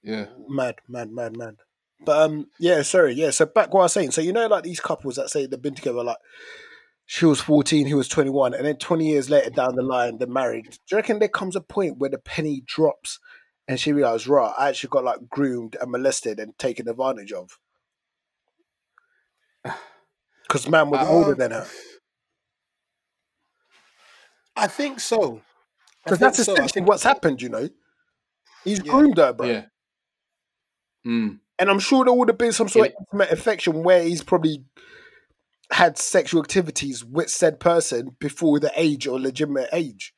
yeah, mad, mad, mad, mad. But um, yeah, sorry, yeah. So back what I was saying. So you know, like these couples that say they've been together, like she was fourteen, he was twenty one, and then twenty years later down the line they're married. Do you reckon there comes a point where the penny drops and she realizes, right, I actually got like groomed and molested and taken advantage of? [sighs] Because man was Uh, older than her. I think so. Because that's so. Essentially think what's happened, you know. He's Yeah. groomed her, bro. yeah. Mm. And I'm sure there would have been some sort In- of intimate affection where he's probably had sexual activities with said person before the age or legitimate age.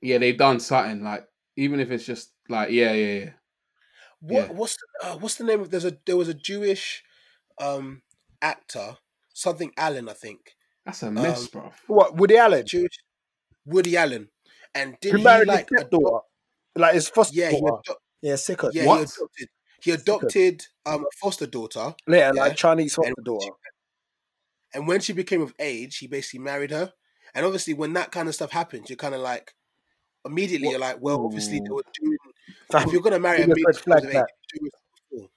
Yeah, they've done something like even if it's just like yeah, yeah, yeah. What Yeah. what's the, uh, what's the name of there's a there was a Jewish um actor something Allen I think That's a mess, Um, bro. What Woody Allen? Jewish Woody Allen and did Who he married like his stepdaughter, like his foster yeah he daughter. adop- Yeah, sicker. yeah What? he adopted he adopted um a foster daughter Yeah, yeah. like Chinese foster And- daughter. and when she became of age he basically married her and obviously when that kind of stuff happens you're kind of like immediately you're like well obviously they were doing if you're gonna marry a Biggest big flag of age, do it you know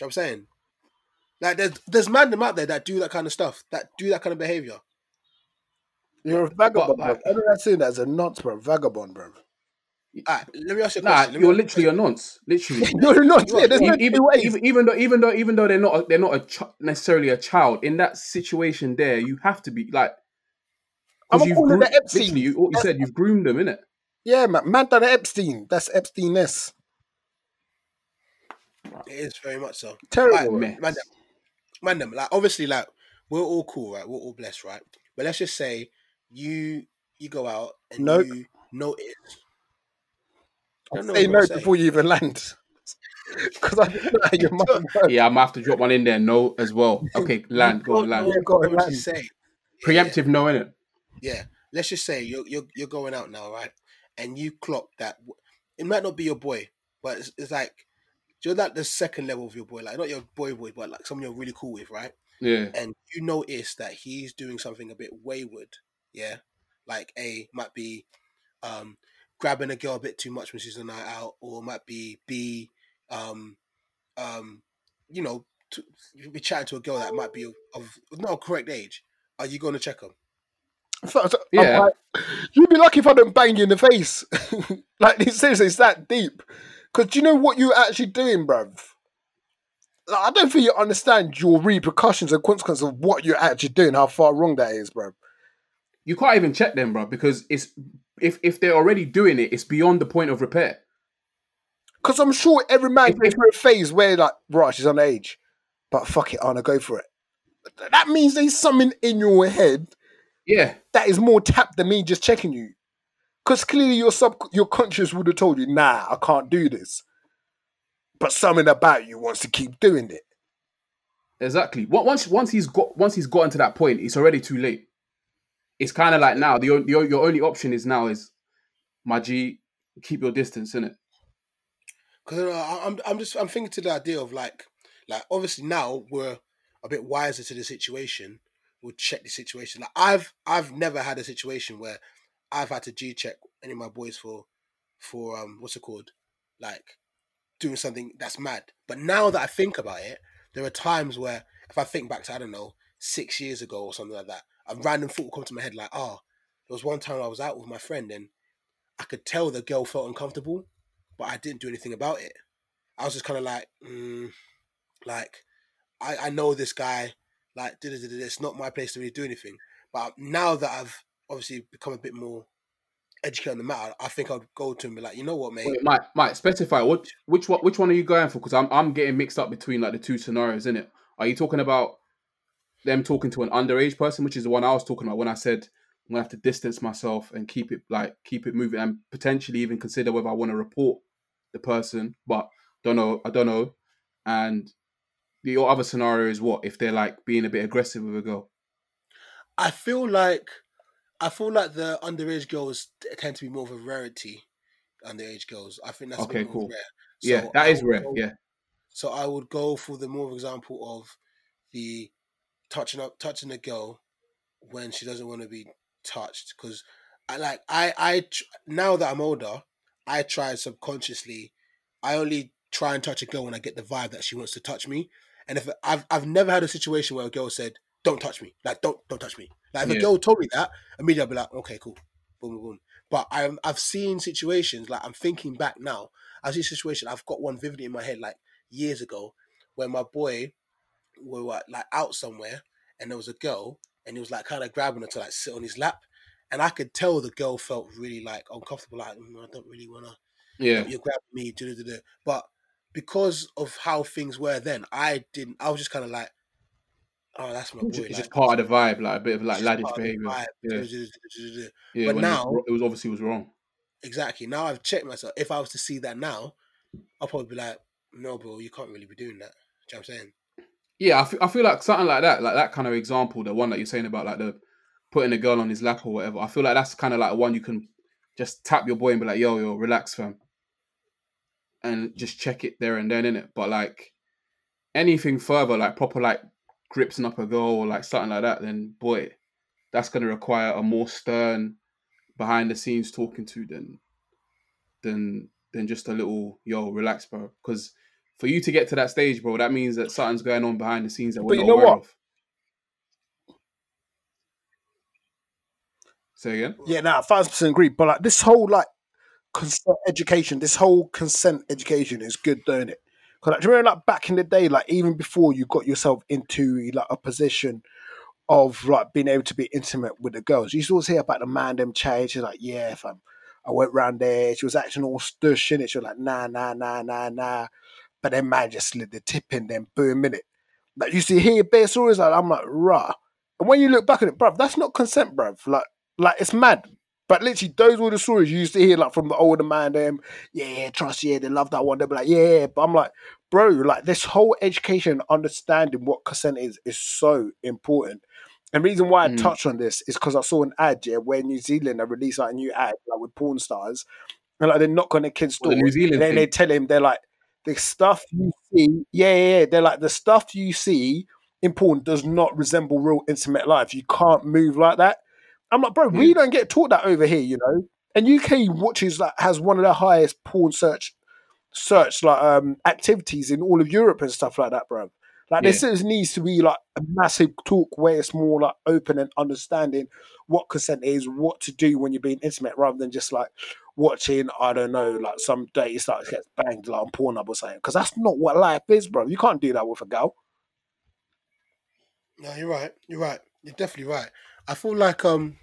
what I'm saying? Like there's there's man them out there that do that kind of stuff, that do that kind of behavior. You're a vagabond, like- bro. Everyone saying that as a nonce, bro. Vagabond, bro. Alright, let me ask you a Nah, question. You're ask you a literally a nonce. Literally. [laughs] You're not. You are- Yeah, there's no even, two even, even though even though even though they're not a, they're not a ch- necessarily a child in that situation there you have to be like I'm you've calling groomed, the Epstein. you, what you said you've groomed them innit? Yeah, man. Man done Epstein. That's Epstein-ness. It is very much so. Terrible. Alright, bro. mess. man, them, man, them, like obviously, like we're all cool, right? We're all blessed, right? But let's just say you you go out and Nope. you notice. I don't know Say what no before you even land. [laughs] Because I don't know how your mind yeah I'm gonna have to drop one in there no as well okay [laughs] land go on land know Yeah, go on, to land. say. preemptive no in it Yeah, let's just say you're you're you're going out now, right? And you clock that it might not be your boy, but it's, it's like you're like the second level of your boy, like not your boy boy, but like someone you're really cool with, right? yeah And you notice that he's doing something a bit wayward, yeah, like a might be um grabbing a girl a bit too much when she's on a night out, or might be b um um you know to, you be chatting to a girl that might be of, of not a correct age. Are you going to check them? So- so- Yeah. like, you'd be lucky if I don't bang you in the face. [laughs] like, seriously, it's that deep. Because do you know what you're actually doing, bruv? Like, I don't think you understand your repercussions and consequences of what you're actually doing, how far wrong that is, bruv. You can't even check them bro because it's if if they're already doing it it's beyond the point of repair Because I'm sure every man If- goes through a phase where, like, right, she's on age, but fuck it, I'm gonna go for it. That means there's something in your head yeah that is more tapped than me just checking you. Because clearly your sub your conscious would have told you, nah, I can't do this. But something about you wants to keep doing it. Exactly. Once once he's got once he's gotten to that point, it's already too late. It's kind of like now the, the your only option is now is my G, keep your distance in it. Because I'm, I'm just, I'm thinking to the idea of like, like obviously now we're a bit wiser to the situation. We'll check the situation. Like I've, I've never had a situation where I've had to G check any of my boys for for um what's it called, like doing something that's mad. But now that I think about it, there are times where if I think back to I don't know six years ago or something like that, a random thought will come to my head like, oh, there was one time I was out with my friend and I could tell the girl felt uncomfortable, but I didn't do anything about it. I was just kind of like, mm, like I, I know this guy, like it's not my place to really do anything. But now that I've obviously become a bit more educated on the matter, I think I'd go to him and be like, you know what, mate? Wait, Mike, Mike, specify what which one which one are you going for? Because I'm I'm getting mixed up between like the two scenarios, in it. Are you talking about them talking to an underage person, which is the one I was talking about when I said I'm gonna have to distance myself and keep it like keep it moving and potentially even consider whether I want to report the person, but don't know, I don't know. And the other scenario is what if they're like being a bit aggressive with a girl. I feel like I feel like the underage girls tend to be more of a rarity. Underage girls, I think that's Okay, cool. rare. yeah, So that I is rare. go- Yeah, So I would go for the more example of the touching up, touching a girl when she doesn't want to be touched. Because I like I I tr- now that I'm older, I try subconsciously. I only try and touch a girl when I get the vibe that she wants to touch me. And if I've I've never had a situation where a girl said, "Don't touch me," like don't don't touch me. Like if Yeah. a girl told me that, immediately I'll be like, "Okay, cool." Boom, boom, boom. But I'm, I've seen situations like I'm thinking back now. I see a situation. I've got one vividly in my head, like years ago, where my boy we were like out somewhere, and there was a girl, and he was like kind of grabbing her to like sit on his lap, and I could tell the girl felt really like uncomfortable. Like "Mm, I don't really wanna. yeah, You're grabbing me, da, da, da, da." but because of how things were then, I didn't. I was just kind of like, oh, that's my boy. it's just, like, just part of the vibe, like a bit of like laddish part of the behavior. Yeah, yeah. But when it was now- it was obviously was wrong. Exactly. Now I've checked myself. If I was to see that now, I'll probably be like, no, bro, you can't really be doing that. Do you know what I'm saying? Yeah, I feel, I feel like something like that, like that kind of example, the one that you're saying about like the putting a girl on his lap or whatever. I feel like that's kind of like one you can just tap your boy and be like, "Yo, yo, relax, fam," and just check it there and then, in it. But like anything further, like proper like gripsing up a girl or like something like that, then boy, that's gonna require a more stern, behind the scenes talking to than than than just a little yo, relax, bro. Because for you to get to that stage, bro, that means that something's going on behind the scenes that we're But you know aware what? of. Say again. Yeah, nah, thousand percent agree. But like this whole like consent education, this whole consent education is good, don't it? Because like, do you remember like back in the day, like even before you got yourself into like a position of like being able to be intimate with the girls, you used to always hear about the man them chatting. She's like, yeah, fam. I went round there. She was acting all stush in it. She was like, nah, nah, nah, nah, nah. But then man just slid the tip in, then boom in it. Like you see hear bare stories like I'm like, rah. And when you look back at it, bruv, that's not consent, bruv. Like, like it's mad. But literally, those were the stories you used to hear, like from the older man. Them, yeah, yeah, trust, yeah, they love that one. They'll be like, yeah, yeah. But I'm like, bro, like this whole education, understanding what consent is, is so important. And the reason why I Mm. touch on this is because I saw an ad, yeah, where New Zealand have released like a new ad, like with porn stars, and like they knock on the kid's door, the New Zealand and then they tell him they're like, the stuff you see, yeah, yeah, yeah, they're like the stuff you see in porn does not resemble real intimate life. You can't move like that. I'm like, bro, we don't get taught that over here, you know. And UK watches like has one of the highest porn search search like um activities in all of Europe and stuff like that, bro. Like Yeah. still needs to be like a massive talk where it's more like open and understanding what consent is, what to do when you're being intimate, rather than just like watching, I don't know, like some he starts gets banged like on Pornhub or something. Because that's not what life is, bro. You can't do that with a girl. No, you're right. You're right. You're definitely right. I feel like um,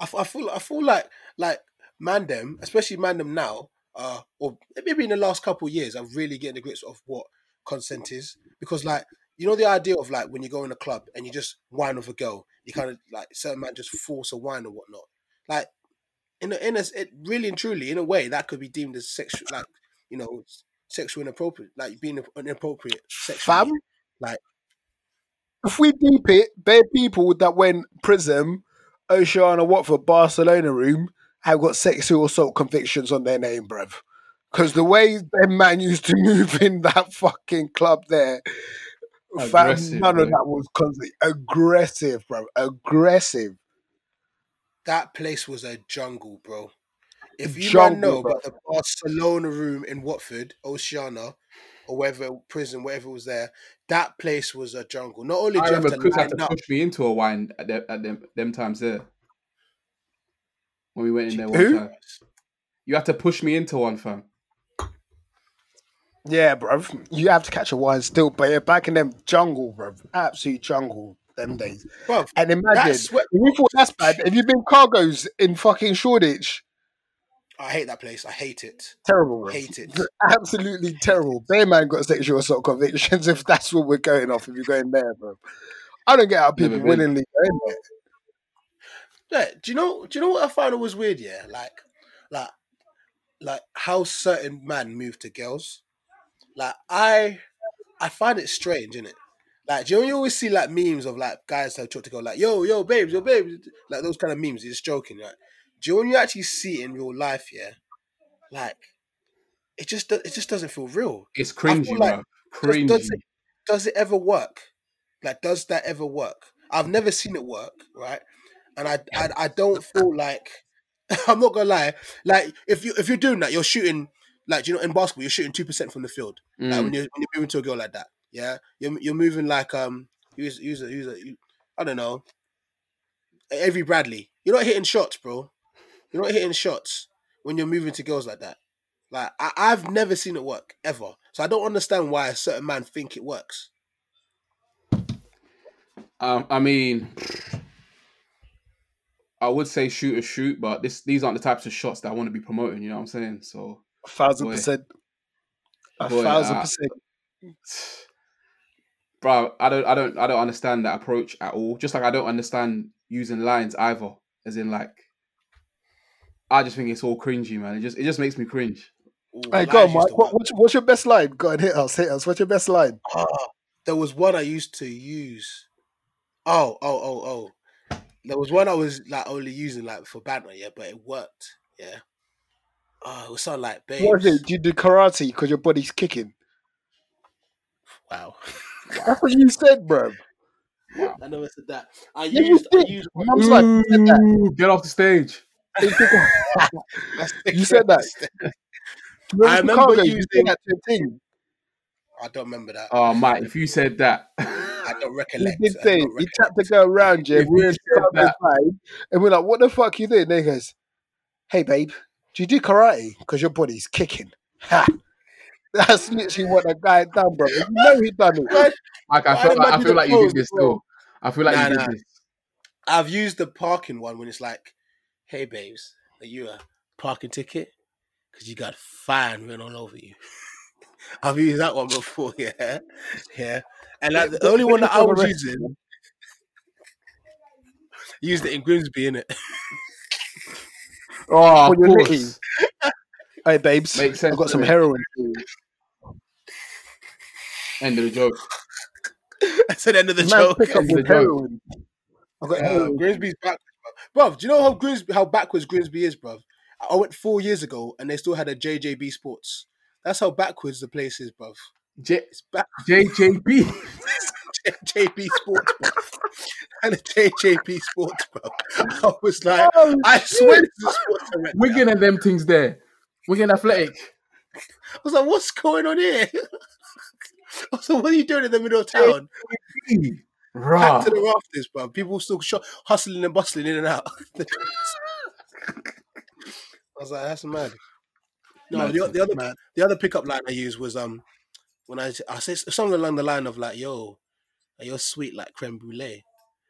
I, f- I feel I feel like like Mandem, especially Mandem now, uh, or maybe in the last couple of years, I'm really getting the grips of what consent is because like you know the idea of like when you go in a club and you just whine with a girl, you kind of like certain man just force a whine or whatnot. Like in a in a it really and truly in a way that could be deemed as sexual, like you know, sexual inappropriate, like being inappropriate sexually. Fam, Like if we deep it, bare people that went Prism, Oceana Watford, Barcelona room have got sexual assault convictions on their name, bruv. Because the way them man used to [laughs] move in that fucking club there, fam, Aggressive, none of that was constant. Aggressive, bro. Aggressive. That place was a jungle, bro. If you Jungle, man know bro. about the Barcelona room in Watford, Oceana, or wherever Prism, whatever was there, that place was a jungle. Not only I do you have remember Chris had to up, push me into a wine at, them, at them, them times there. When we went in there one Who? time. You had to push me into one, fam. Yeah, bro. You have to catch a wine still, but yeah, back in them jungle, bro. Absolute jungle them days. bro. And imagine That's what- if you thought that's bad, have you been cargoes in fucking Shoreditch? I hate that place. I hate it. Terrible, bro. Hate it. [laughs] Absolutely terrible. Bear man got sexual assault convictions [laughs] if that's what we're going off. If you're going there, bro. I don't get how people willingly go in there. Yeah, do you know? Do you know what I found was weird? Yeah, like, like, like how certain men move to girls. Like I, I find it strange, innit? Like, do you know you always see like memes of like guys that talk to go like, "Yo, yo, babes, yo, babes," like those kind of memes. You're just joking, right? Do you know when you actually see it in real life? Yeah, like it just it just doesn't feel real. It's cringy, like- bro. Does, Cringy. does it does it ever work? Like, does that ever work? I've never seen it work, right? And I I, I don't feel like [laughs] I'm not gonna lie. Like, if you if you're doing that, you're shooting like do you know in basketball, you're shooting two percent from the field. Like Mm. when you're when you're moving to a girl like that, yeah, you're you're moving like um use use a use a you- I don't know Avery Bradley. You're not hitting shots, bro. You're not hitting shots when you're moving to girls like that. Like I, I've never seen it work ever, so I don't understand why a certain man think it works. Um, I mean, I would say shoot or shoot, but this these aren't the types of shots that I want to be promoting. You know what I'm saying? So, A thousand Boy. percent. A Boy, thousand uh, percent. [sighs] [sighs] [sighs] [laughs] bro, I don't, I don't, I don't understand that approach at all. Just like I don't understand using lines either. As in, like, I just think it's all cringy, man. It just, it just makes me cringe. Ooh, Hey, go on, Mike. What, what's, what's your best line? Go on, hit us, hit us. What's your best line? Ah, there was one I used to use. Oh, oh, oh, oh. There was one I was like only using like for banter, yeah, but it worked, yeah. Oh, it was something like babes. What is it? Do you do karate because your body's kicking? Wow. [laughs] That's what you said, bro. I never said that. I Yeah, you used I did. used Mum's like, you said that. Get off the stage. [laughs] [laughs] You said that. I remember Chicago, you said using- that to a thing. I don't remember that. Oh, Mike, if you said that, I don't [laughs] He recollect. did I say don't he tapped the girl around you. If We're he in said that- vibe, and we're like, "What the fuck are you doing?" And he goes, "Hey, babe, do you do karate? Because your body's kicking." Ha! That's literally what the guy done, bro. You know he done it. Right. Mike, I Why feel did like, I feel like you pose did this as still. I feel like Nah, you did nah. this. I've used the parking one when it's like, "Hey, babes, are you a parking ticket? Because you got fine written all over you." [laughs] I've used that one before, [laughs] yeah, yeah. And like, the only one that I was using, [laughs] used it in Grimsby, innit? Oh, When of you're course. Hey, babes, Makes sense I've got some me. heroin. For you. End of the joke. [laughs] That's the end of the Man, joke. pick up End of the joke. heroin. I've got Uh. Grimsby's backwards, bro. Bro, do you know how Grimsby, how backwards Grimsby is, bro? I went four years ago and they still had a JJB Sports. That's how backwards the place is, bro. J- It's back JJB. [laughs] JB Sports, bro. And a JJB Sports, bro. I was like, Oh, I swear this is sports I went Wigan and them things there. Wigan Athletic. I was like, what's going on here? [laughs] I was like, what are you doing in the middle of town? Back to the rafters, bro. People still sh- hustling and bustling in and out. [laughs] I was like, that's mad. No, Mad, the, the other mad. the other pickup line I used was um when I I said something along the line of like, "Yo, you're sweet like creme brulee."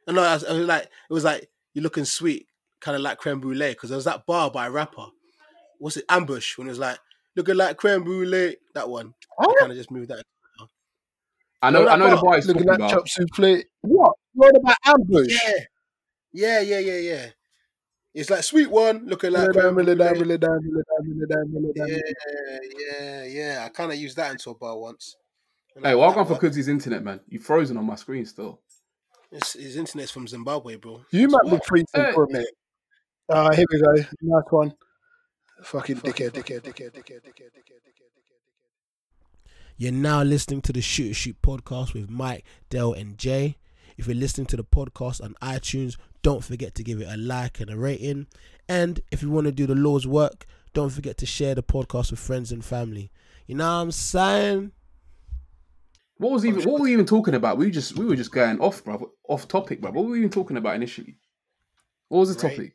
And no, I was, I was like, it was like you're looking sweet, kind of like creme brulee, because there was that bar by a rapper. What's it? Ambush when it was like looking like creme brulee. That one. I kind of just moved that. I know, No, I know the boys is Look at talking that about. chop souffle. What? What about ambush? Yeah, yeah, yeah, yeah, yeah. It's like sweet one looking like. Yeah, yeah, yeah. I kind of used that into a bar once. And I Hey, got welcome that for one. Kudzy's internet, man. You frozen on my screen still. His, his internet's from Zimbabwe, bro. You That's might why. be freezing for a minute. Uh, here we go. Nice one. Fucking dickhead, dickhead, dickhead, dickhead, dickhead, dickhead, dickhead, dickhead. You're now listening to the Shoot Shoot podcast with Mike, Dell, and Jay. If you're listening to the podcast on iTunes, don't forget to give it a like and a rating. And if you want to do the Lord's work, don't forget to share the podcast with friends and family. You know what I'm saying? What was even what were we even talking about? We just we were just going off, bro, off topic, bro. What were we even talking about initially? What was the Right. topic?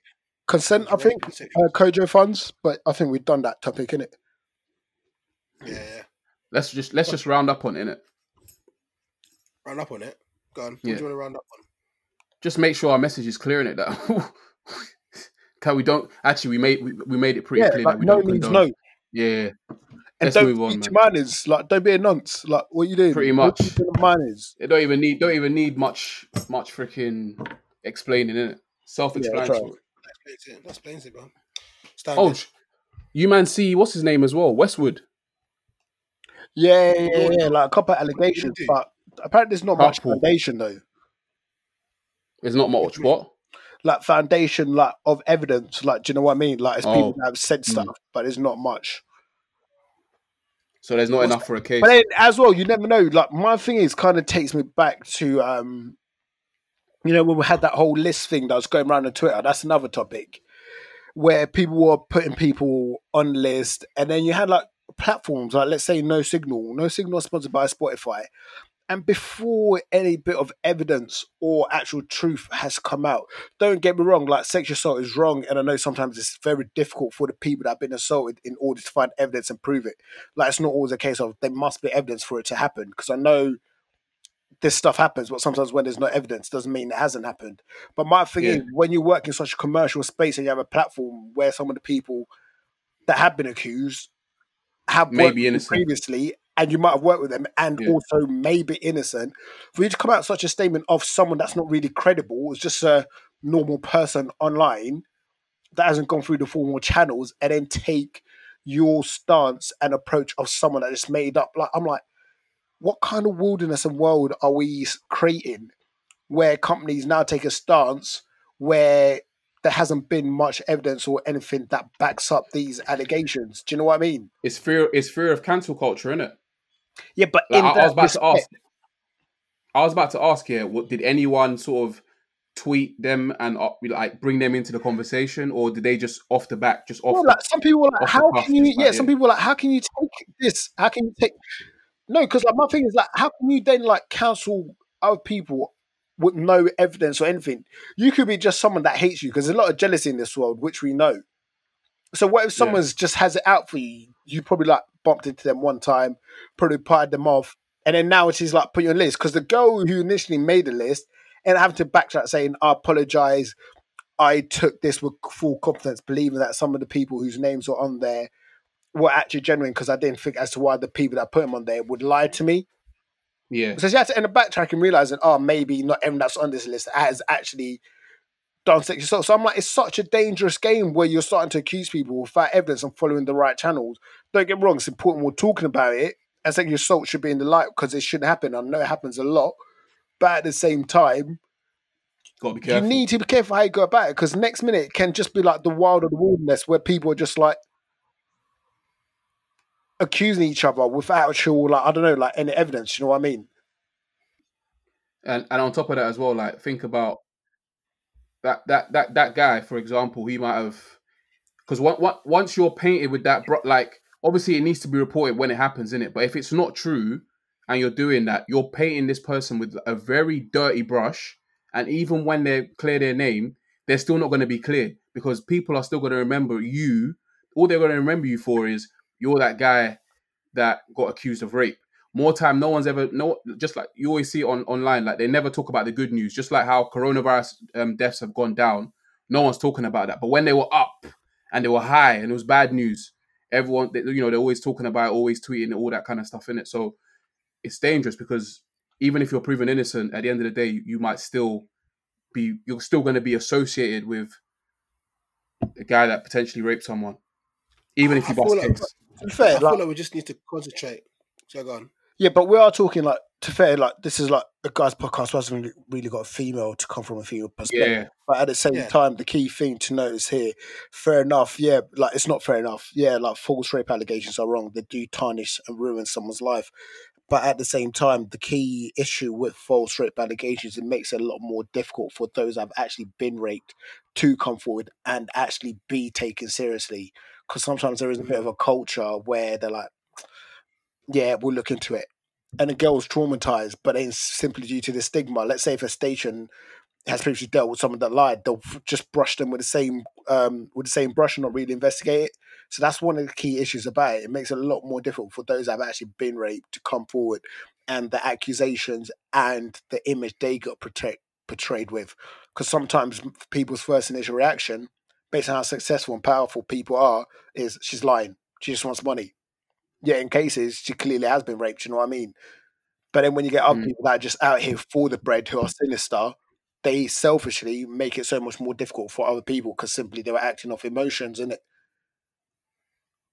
Consent, I think, uh, Kojo Funds, but I think we've done that topic, innit? Yeah, yeah. Let's just let's just round up on it, innit? Round up on it. Go on. What Yeah. do you want to round up on? Just make sure our message is clear in it that [laughs] Can we don't actually we made we, we made it pretty Yeah, clear like that we no don't means condone. no. Yeah, And let's don't move on, speak to man. manners. Like, don't be a nonce. Like, what you doing? Pretty much. you doing with manners. It don't even need don't even need much much freaking explaining in it. Self-explanatory. right. That explains it. That explains it, bro. Stand oh, you man see what's his name as well? Westwood. Yeah, yeah, yeah, yeah, like a couple of allegations, but apparently there's not much foundation though. There's not much. What? Like foundation, like of evidence. Like, do you know what I mean? Like, it's people Oh. that have said Mm. stuff, but there's not much. So there's not What's enough for a case. But then, as well, you never know. Like, my thing is kind of takes me back to, um, you know, when we had that whole list thing that was going around on Twitter. That's another topic where people were putting people on list, and then you had like platforms like, let's say, No Signal. No Signal is sponsored by Spotify. And before any bit of evidence or actual truth has come out, don't get me wrong, like sexual assault is wrong. And I know sometimes it's very difficult for the people that have been assaulted in order to find evidence and prove it. Like it's not always a case of there must be evidence for it to happen. Because I know this stuff happens, but sometimes when there's no evidence doesn't mean it hasn't happened. But my thing Yeah. is when you work in such a commercial space and you have a platform where some of the people that have been accused have May worked be innocent. previously and you might have worked with them and Yeah. also maybe innocent for you to come out with such a statement of someone that's not really credible it's just a normal person online that hasn't gone through the formal channels and then take your stance and approach of someone that is made up like i'm like what kind of wilderness and world are we creating where companies now take a stance where there hasn't been much evidence or anything that backs up these allegations do you know what i mean It's fear. It's fear of cancel culture, isn't it? yeah but Like, in I, I was about to ask. I was about to ask here. What did anyone sort of tweet them and uh, like bring them into the conversation, or did they just off the back, just off? The- like some people were like, how can you? like, yeah, some yeah. people were like, how can you take this? How can you take? No, because like my thing is like, how can you then like counsel other people with no evidence or anything? You could be just someone that hates you because there's a lot of jealousy in this world, which we know. So what if Yeah. someone's just has it out for you? You probably like bumped into them one time, probably parted them off, and then now is like put you on list because the girl who initially made the list and having to backtrack saying, "I apologize." I took this with full confidence, believing that some of the people whose names were on there were actually genuine because I didn't think as to why the people that put them on there would lie to me. Yeah, So she had to end up backtracking, realizing, oh, maybe not everyone that's on this list has actually done sexual assault. So I'm like, it's such a dangerous game where you're starting to accuse people without evidence and following the right channels. Don't get me wrong, it's important we're talking about it. And sexual assault should be in the light because it shouldn't happen. I know it happens a lot. But at the same time, gotta be careful. you need to be careful how you go about it because next minute it can just be like the wild of the wilderness where people are just like accusing each other without actual like I don't know like any evidence. You know what I mean? and and on top of that as well, like think about that that that that guy, for example, he might have because once once you're painted with that, like obviously it needs to be reported when it happens, in it. But if it's not true and you're doing that, you're painting this person with a very dirty brush, and even when they clear their name, they're still not going to be clear because people are still going to remember you. All they're going to remember you for is you're that guy that got accused of rape. More time no one's ever no just like you always see on online like they never talk about the good news. Just like how coronavirus um, deaths have gone down no one's talking about that. But when they were up and they were high and it was bad news everyone they, you know they're always talking about it, always tweeting all that kind of stuff in it so it's dangerous because even if you're proven innocent at the end of the day you, you might still be you're still going to be associated with a guy that potentially raped someone even if you bust like- To be fair, I feel like, like we just need to concentrate. So go on. yeah, but we are talking like to fair like this is like a guy's podcast wasn't really, really got a female to come from a female perspective. yeah But at the same Yeah. time, the key thing to notice here, fair enough, yeah, like it's not fair enough. Yeah, like false rape allegations are wrong. They do tarnish and ruin someone's life. but at the same time, the key issue with false rape allegations it makes it a lot more difficult for those that have actually been raped to come forward and actually be taken seriously. Because sometimes there is a bit of a culture where they're like, "Yeah, we'll look into it," and a girl's traumatized, but it's simply due to the stigma. Let's say if a station has previously dealt with someone that lied, they'll just brush them with the same um, with the same brush and not really investigate it. So that's one of the key issues about it. It makes it a lot more difficult for those that have actually been raped to come forward and the accusations and the image they got protect, portrayed with. Because sometimes people's first initial reaction, based on how successful and powerful people are, is she's lying. She just wants money. Yeah, in cases she clearly has been raped. You know what I mean? But then when you get other Mm. people that are just out here for the bread who are sinister, they selfishly make it so much more difficult for other people because simply they were acting off emotions, and it.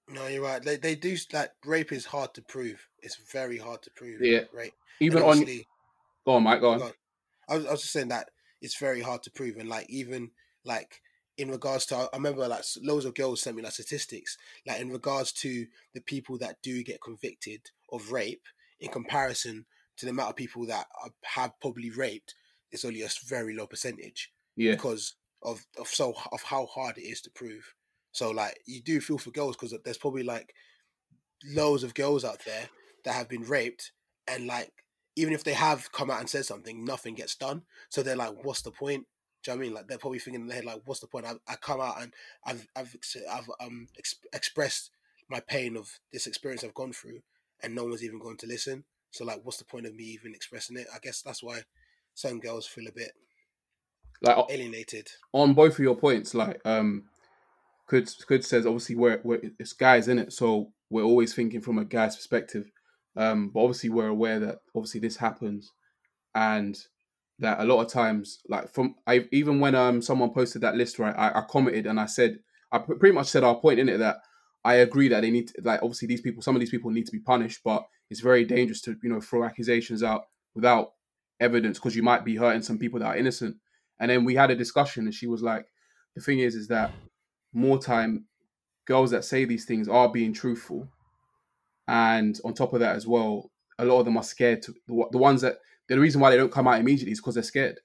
No, you're right. They they do like rape is hard to prove. It's very hard to prove. Yeah. Right. Even And on, obviously- go on, Mike, go on. Go on. I was, I was just saying that it's very hard to prove, and like even like in regards to, I remember like loads of girls sent me like statistics, like in regards to the people that do get convicted of rape in comparison to the amount of people that have probably raped, it's only a very low percentage Yeah, because of of so of how hard it is to prove. So like you do feel for girls because there's probably like loads of girls out there that have been raped and like even if they have come out and said something, nothing gets done. So they're like, what's the point? Do you know what I mean? Like they're probably thinking in their head, like, what's the point? I, I come out and I've I've I've um ex- expressed my pain of this experience I've gone through, and no one's even going to listen. So like, what's the point of me even expressing it? I guess that's why some girls feel a bit like alienated. on both of your points, like um, Could Could says obviously we're, we're it's guys in it, so we're always thinking from a guy's perspective. Um, but obviously we're aware that obviously this happens, and that a lot of times, like from I even when um someone posted that list, right, I, I commented and I said I pretty much said our point in it that I agree that they need to, like obviously these people, some of these people need to be punished, but it's very dangerous to you know throw accusations out without evidence because you might be hurting some people that are innocent. And then we had a discussion, and she was like, the thing is, is that more time girls that say these things are being truthful, and on top of that as well, a lot of them are scared to the, the ones that the reason why they don't come out immediately is because they're scared.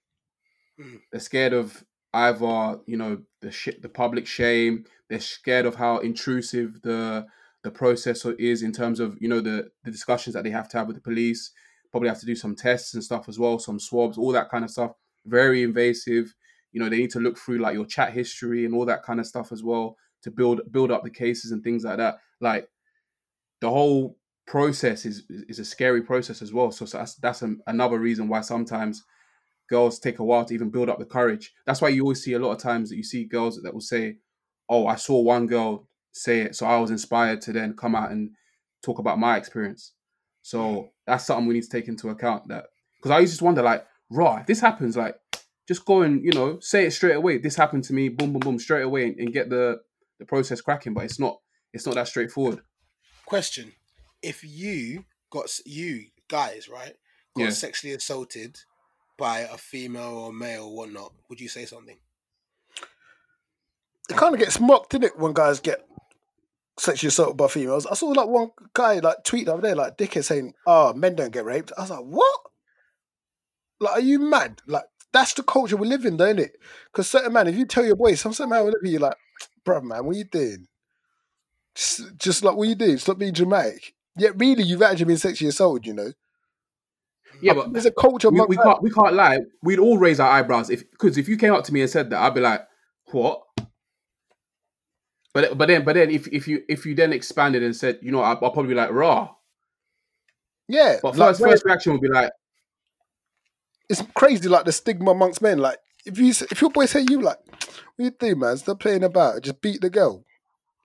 Mm. They're scared of either you know the shit, the public shame. They're scared of how intrusive the the process is in terms of you know the the discussions that they have to have with the police. Probably have to do some tests and stuff as well, some swabs, all that kind of stuff. Very invasive. You know they need to look through like your chat history and all that kind of stuff as well to build build up the cases and things like that. Like the whole process is is a scary process as well. So, so that's that's an, another reason why sometimes girls take a while to even build up the courage. That's why you always see a lot of times that you see girls that will say, "Oh, I saw one girl say it, so I was inspired to then come out and talk about my experience." So that's something we need to take into account. That because I used to wonder, like, if this happens, like, just go and you know say it straight away. This happened to me, boom, boom, boom, straight away, and, and get the the process cracking. But it's not it's not that straightforward. Question: If you got you guys right got Yeah. sexually assaulted by a female or male or whatnot, would you say something? It kind of gets mocked, didn't it, when guys get sexually assaulted by females? I saw like one guy like tweet the other day, like dickhead saying, "Oh, men don't get raped." I was like, "What? Like, are you mad? Like, that's the culture we live in, don't it? Because certain man, if you tell your boy, some certain man will look at you like, "Bruv, man, what you doing? Just, just like what you doing? Stop being dramatic." Yet, really, you've actually been sexually assaulted. You know, Yeah, but there's a culture. we, we can't we can't lie. We'd all raise our eyebrows if because if you came up to me and said that, I'd be like, what? But but then but then if if you if you then expanded and said, you know, I'll, I'll probably be like raw. Yeah, But like, first where- first reaction would be like, it's crazy, like the stigma amongst men. Like if you if your boy say you like, what you do, man? Stop playing about. Just beat the girl.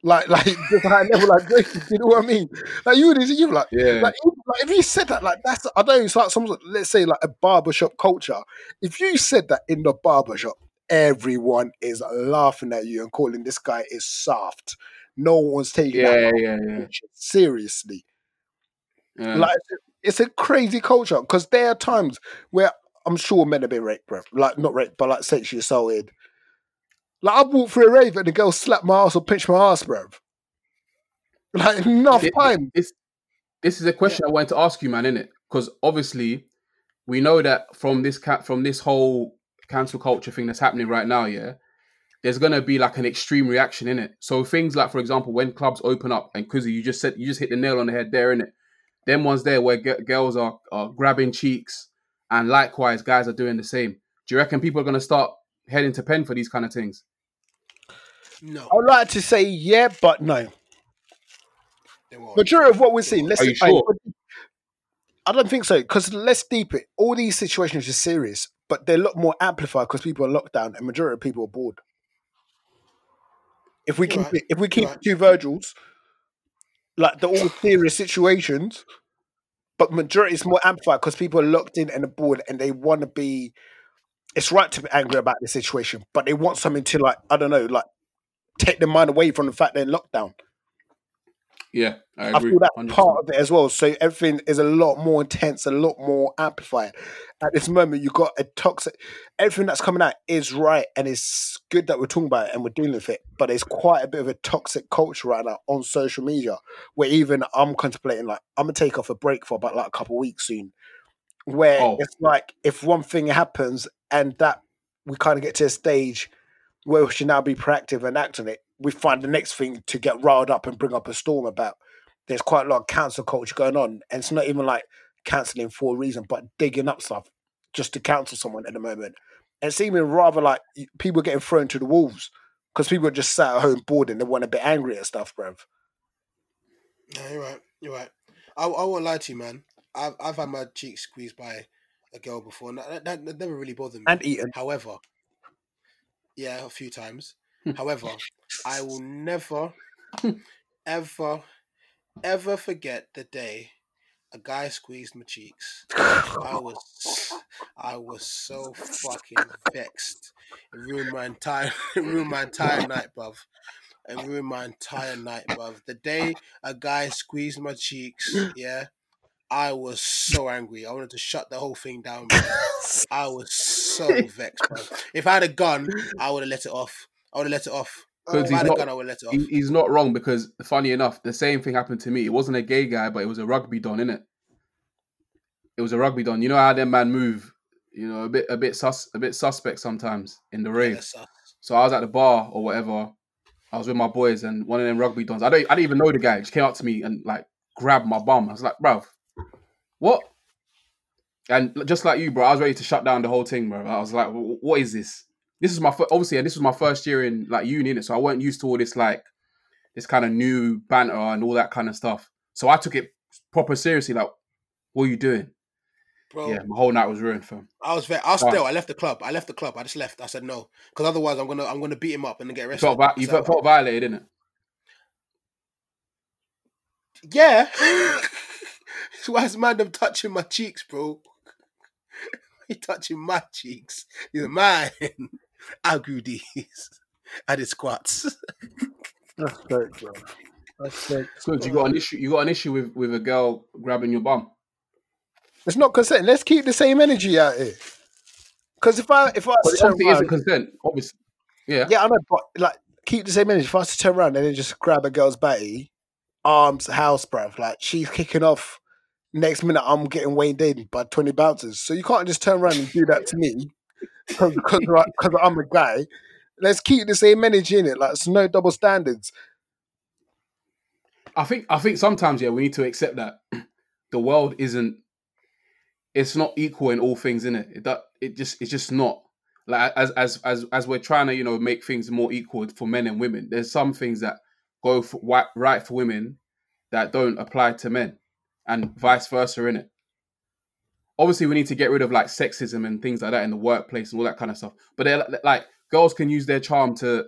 Like [laughs] like just high level like joking. You know what I mean? Like you would you like yeah, like, like if you said that like that's I don't know it's like some let's say like a barbershop culture. If you said that in the barbershop, everyone is laughing at you and calling this guy is soft. No one's taking yeah, that yeah, yeah, seriously. yeah. Like it's a crazy culture because there are times where I'm sure men have been raped, bro. Like not raped, but like sexually assaulted. Like I walked through a rave and the girl slapped my ass or pinched my ass, bro. Like enough It- time. it's this is a question I wanted to ask you, man, innit? Because obviously, we know that from this cat from this whole cancel culture thing that's happening right now, yeah, there's gonna be like an extreme reaction in it. So things like, for example, when clubs open up, and Kuzi, you just said you just hit the nail on the head there, innit? Them ones there where g- girls are, are grabbing cheeks, and likewise, guys are doing the same. Do you reckon people are gonna start heading to pen for these kind of things? No, I would like to say yeah, but no. Majority of what we're seeing, let's Are you I- sure? I don't think so. Because let's deep it. All these situations are serious, but they're a lot more amplified because people are locked down and majority of people are bored. If we keep right. if we keep right. two Virgils, like they're all serious situations, but majority is more amplified because people are locked in and are bored and they want to be. It's right to be angry about the situation, but they want something to like I don't know, like take their mind away from the fact they're in lockdown. Yeah, I I feel that's 100%. part of it as well. So everything is a lot more intense, a lot more amplified. At this moment, you've got a toxic. Everything that's coming out is right, and it's good that we're talking about it and we're dealing with it. But it's quite a bit of a toxic culture right now on social media, where even I'm contemplating like I'm gonna take off a break for about like a couple of weeks soon. Where Oh. it's like if one thing happens and that we kind of get to a stage where we should now be proactive and act on it, we find the next thing to get riled up and bring up a storm about. There's quite a lot of cancel culture going on, and it's not even like cancelling for a reason, but digging up stuff just to cancel someone at the moment. And it's even rather like people getting thrown to the wolves because people are just sat at home bored and they want a bit angry at stuff, bruv. No, you're right. You're right. I, I won't lie to you, man. I've I've had my cheeks squeezed by a girl before, and that, that, that never really bothered me. And eaten. However, yeah, a few times. Hmm. However, I will never, [laughs] ever, ever forget the day a guy squeezed my cheeks. I [laughs] was, I was so fucking vexed. It ruined my entire, [laughs] it ruined my entire night, bruv. It ruined my entire night, bruv. The day a guy squeezed my cheeks, [gasps] yeah, I was so angry. I wanted to shut the whole thing down. [laughs] I was so vexed, bruv. If I had a gun, I would have let it off. I would have let it off. Uh, because If he's I had a not- gun, I would let it off. He, he's not wrong because, funny enough, the same thing happened to me. It wasn't a gay guy, but it was a rugby don, innit? It was a rugby don. You know how them man move? You know, a bit, a bit sus, a bit suspect sometimes in the Yeah, rave. that's us. So I was at the bar or whatever. I was with my boys, and one of them rugby dons. I don't, I didn't even know the guy. He just came up to me and like grabbed my bum. I was like, "Bruv, what?" And just like you, bro, I was ready to shut down the whole thing, bro. I was like, "What is this?" This is my fir- obviously, and this was my first year in like uni, innit? so I weren't used to all this like this kind of new banter and all that kind of stuff. So I took it proper seriously. Like, what are you doing? Bro, Yeah, my whole night was ruined, fam. I was very, I was still, I left the club. I left the club. I just left. I said no. Because otherwise I'm gonna I'm gonna beat him up and then get You arrested. felt, you felt, felt violated, it? Yeah. [laughs] Why is man them touching my cheeks, bro? [laughs] he touching my cheeks. These are mine. [laughs] I grew these. I did squats. That's fake, bro. That's fake. Good. You got an issue. You got an issue with with a girl grabbing your bum. It's not consent. Let's keep the same energy out here. Because if I if I But was it to turn obviously isn't consent, obviously. Yeah. yeah, I know, but like keep the same energy. If I was to turn around and then just grab a girl's batty, arms, house, bruv, like she's kicking off. Next minute, I'm getting weighed in by 20 bouncers. So you can't just turn around and do that to me [laughs] because I'm a guy. Let's keep the same energy in it. Like, it's no double standards. I think I think sometimes yeah we need to accept that [clears throat] the world isn't it's not equal in all things in it. It that it just it's just not like as as as as we're trying to you know make things more equal for men and women. There's some things that go for right for women that don't apply to men, and vice versa in it. Obviously, we need to get rid of like sexism and things like that in the workplace and all that kind of stuff. But they're like girls can use their charm to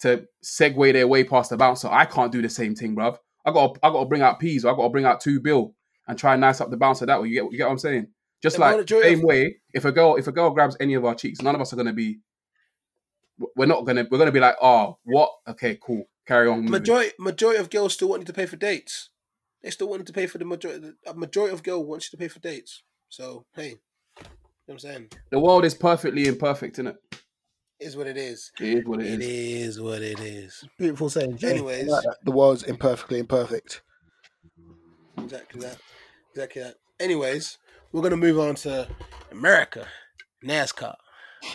to segue their way past the bouncer. I can't do the same thing, bruv. I got I got to bring out peas. Or I got to bring out two bill and try and nice up the bouncer that way. You get you get what I'm saying? Just Yeah, like same way, if a girl if a girl grabs any of our cheeks, none of us are gonna be. We're not gonna. We're gonna be like, oh, what? Okay, cool. Carry on. moving." Majority majority of girls still want you to pay for dates. They still wanted to pay for the majority. A majority of girls want you to pay for dates. So hey, you know what I'm saying The world is perfectly imperfect, isn't it? is what it is. It is what it It is. is what it is. Beautiful saying. Jay. Anyways. like that. the world's imperfectly imperfect. Exactly that. Exactly that. Anyways, we're gonna move on to America, NASCAR. [laughs]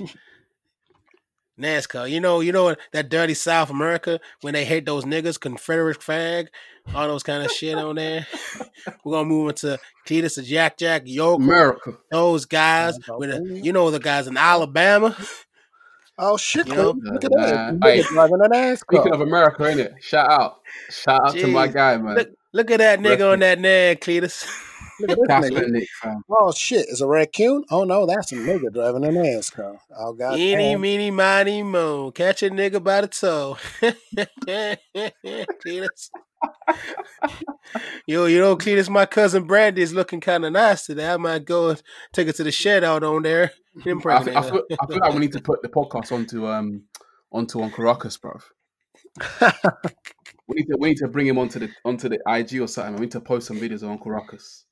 NASCAR. You know, you know that dirty South America when they hate those niggas, Confederate flag, all those kind of shit on there. [laughs] We're gonna move into Cletus and Jack Jack Yoko. America. Those guys with the, you know the guys in Alabama. Oh shit! You know? look at Nah, that. hey, Nigga driving an Speaking of America, ain't it? Shout out. Shout out to my guy, man. Look, look at that nigga on that nag, Cletus. Look at [laughs] this nigga. Oh shit! It's a raccoon. Oh no, that's a nigga driving an NASCAR. Oh god. Eeny, damn. meeny, miny, mo. Catch a nigga by the toe. [laughs] Cletus. Yo, you know, Cletus, my cousin Brandy is looking kind of nice today. I might go and take her to the shed out on there. [laughs] I, feel, I, feel, I feel like we need to put the podcast onto um onto on Caracas, bro. We need to we need to bring him onto the onto the IG or something. We need to post some videos of Uncle Ruckus.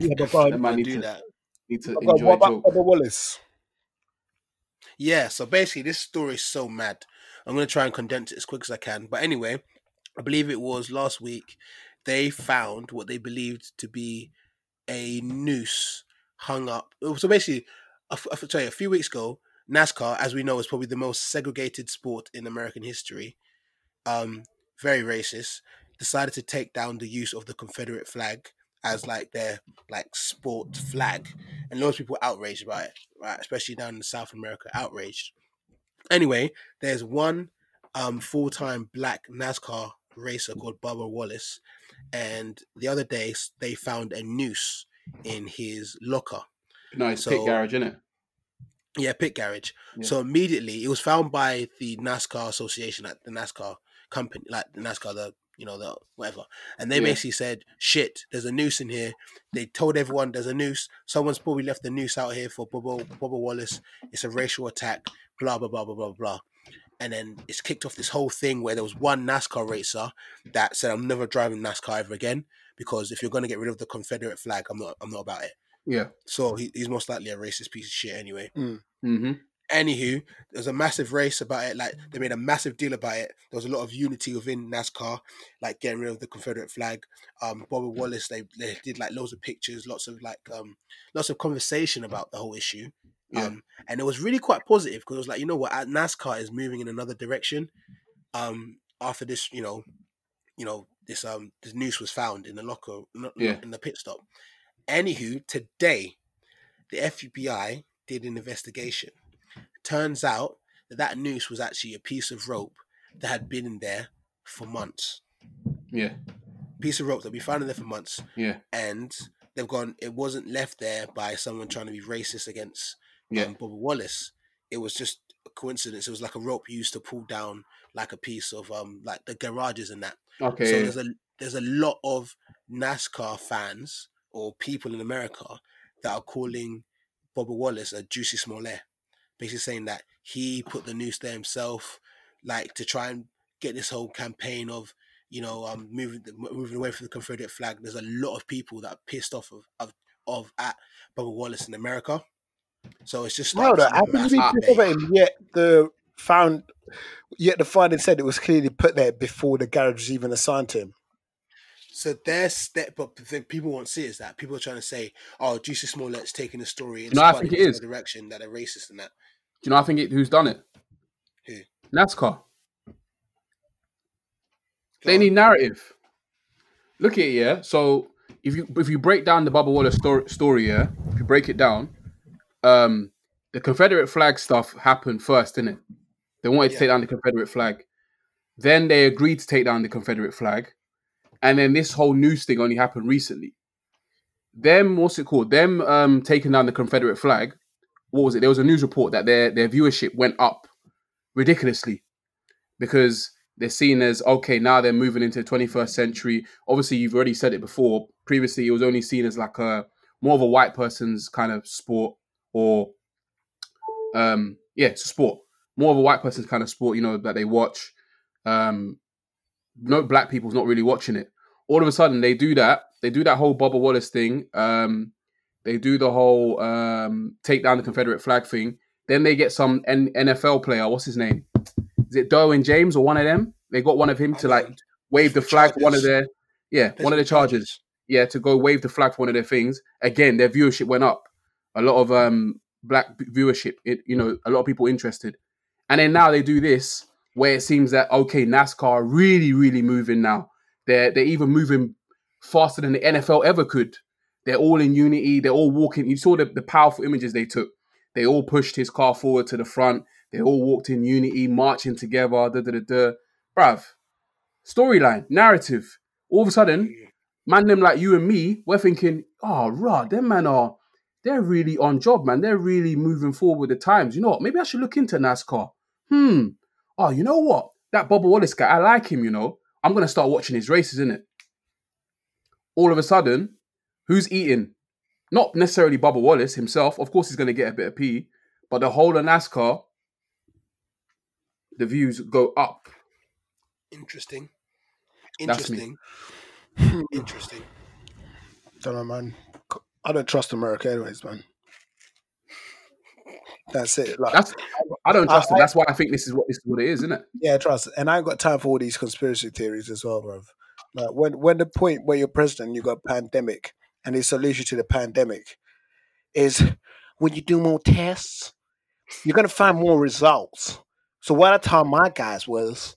Yeah, but God, That man need do to that. need to God, enjoy what a about joke. Bubba Wallace? Yeah, so basically, this story is so mad. I'm going to try and condense it as quick as I can. But anyway, I believe it was last week, they found what they believed to be a noose hung up. oh, So basically, I f- I f- sorry, a few weeks ago, NASCAR, as we know, is probably the most segregated sport in American history. Um, very racist. Decided to take down the use of the Confederate flag as like their like sport flag, and loads of people were outraged about it, right? Especially down in South America, outraged. Anyway, there's one um, full-time black NASCAR racer called Bubba Wallace, and the other day they found a noose in his locker. It's So- pit garage, innit? Yeah, pit garage. Yeah. So immediately it was found by the NASCAR association, like the NASCAR company, like NASCAR, the you know the whatever, and they Yeah. basically said, "Shit, there's a noose in here." They told everyone there's a noose. Someone's probably left the noose out here for Bubba, Bubba Wallace. It's a racial attack. Blah blah blah blah blah blah. And then it's kicked off this whole thing where there was one NASCAR racer that said, "I'm never driving NASCAR ever again because if you're going to get rid of the Confederate flag, I'm not. I'm not about it." Yeah. So he, he's most likely a racist piece of shit anyway. Mm-hmm. Anywho, there was a massive race about it. Like they made a massive deal about it. There was a lot of unity within NASCAR, like getting rid of the Confederate flag. Um, Bobby Wallace, they, they did like loads of pictures, lots of like um, lots of conversation about the whole issue. Yeah. Um, and it was really quite positive because it was like, you know what, NASCAR is moving in another direction. Um, after this, you know, you know, this um, this noose was found in the locker, not, Yeah. in the pit stop. Anywho, today, the FBI did an investigation. Turns out that that noose was actually a piece of rope that had been in there for months. Yeah. Piece of rope that we found in there for months, Yeah. and they've gone. It wasn't left there by someone trying to be racist against Yeah. um, Bobby Wallace. It was just a coincidence. It was like a rope used to pull down like a piece of um like the garages and that. Okay. So there's a there's a lot of NASCAR fans or people in America that are calling Bobby Wallace a Jussie Smollett, basically saying that he put the noose there himself, like to try and get this whole campaign of you know um moving moving away from the Confederate flag. There's a lot of people that are pissed off of of, of at Bobby Wallace in America. So it's just No, started no, how can you be pissed off him? Yet the found, yet the finding said it was clearly put there before the garage was even assigned to him. So their step, but the thing people won't see is that people are trying to say, "Oh, Jussie Smollett's taking the story and No, I think it it in is. a direction that are racist and that." Do you know? I think it, who's done it? Who? NASCAR. Go They on. need narrative. Look at it, yeah. So if you if you break down the Bubba Wallace story, story, yeah, if you break it down, um, the Confederate flag stuff happened first, didn't it? They wanted to take down the Confederate flag. Then they agreed to take down the Confederate flag, and then this whole news thing only happened recently. Them, what's it called? Them um, taking down the Confederate flag. What was it? There was a news report that their their viewership went up ridiculously because they're seen as okay now they're moving into the 21st century obviously you've already said it before previously it was only seen as like a more of a white person's kind of sport or um yeah it's a sport more of a white person's kind of sport you know that they watch um no black people's not really watching it all of a sudden they do that they do that whole Bubba Wallace thing um they do the whole um take down the confederate flag thing then they get some N- NFL player what's his name is it Derwin James or one of them? They got one of him to like wave the flag. for One of their yeah, one of the Chargers. yeah, to go wave the flag for one of their things, again, their viewership went up. A lot of um black viewership, it, you know, a lot of people interested. And then now they do this where it seems that okay, NASCAR really, really moving now. They're they're even moving faster than the NFL ever could. They're all in unity. They're all walking. You saw the, the powerful images they took. They all pushed his car forward to the front. They all walked in unity, marching together. Da da da da. Bruv, storyline, narrative. All of a sudden, man, them like you and me, we're thinking, oh, rah, them man are, they're really on job, man. They're really moving forward with the times. You know what? Maybe I should look into NASCAR. Hmm. Oh, you know what? That Bubba Wallace guy, I like him, you know. I'm going to start watching his races, isn't it? All of a sudden, who's eating? Not necessarily Bubba Wallace himself. Of course, he's going to get a bit of pee, but the whole of NASCAR, the views go up. Interesting. Interesting. Interesting. Don't know, man. I don't trust America, anyways, man. That's it. Like, That's I don't trust I-. That's why I think this is what this is what it is, isn't it? yeah, trust. And I ain't got time for all these conspiracy theories as well, bro. Like when when the point where you're president, you got a pandemic, and the solution to the pandemic is when you do more tests, you're gonna find more results. So what I told my guys was,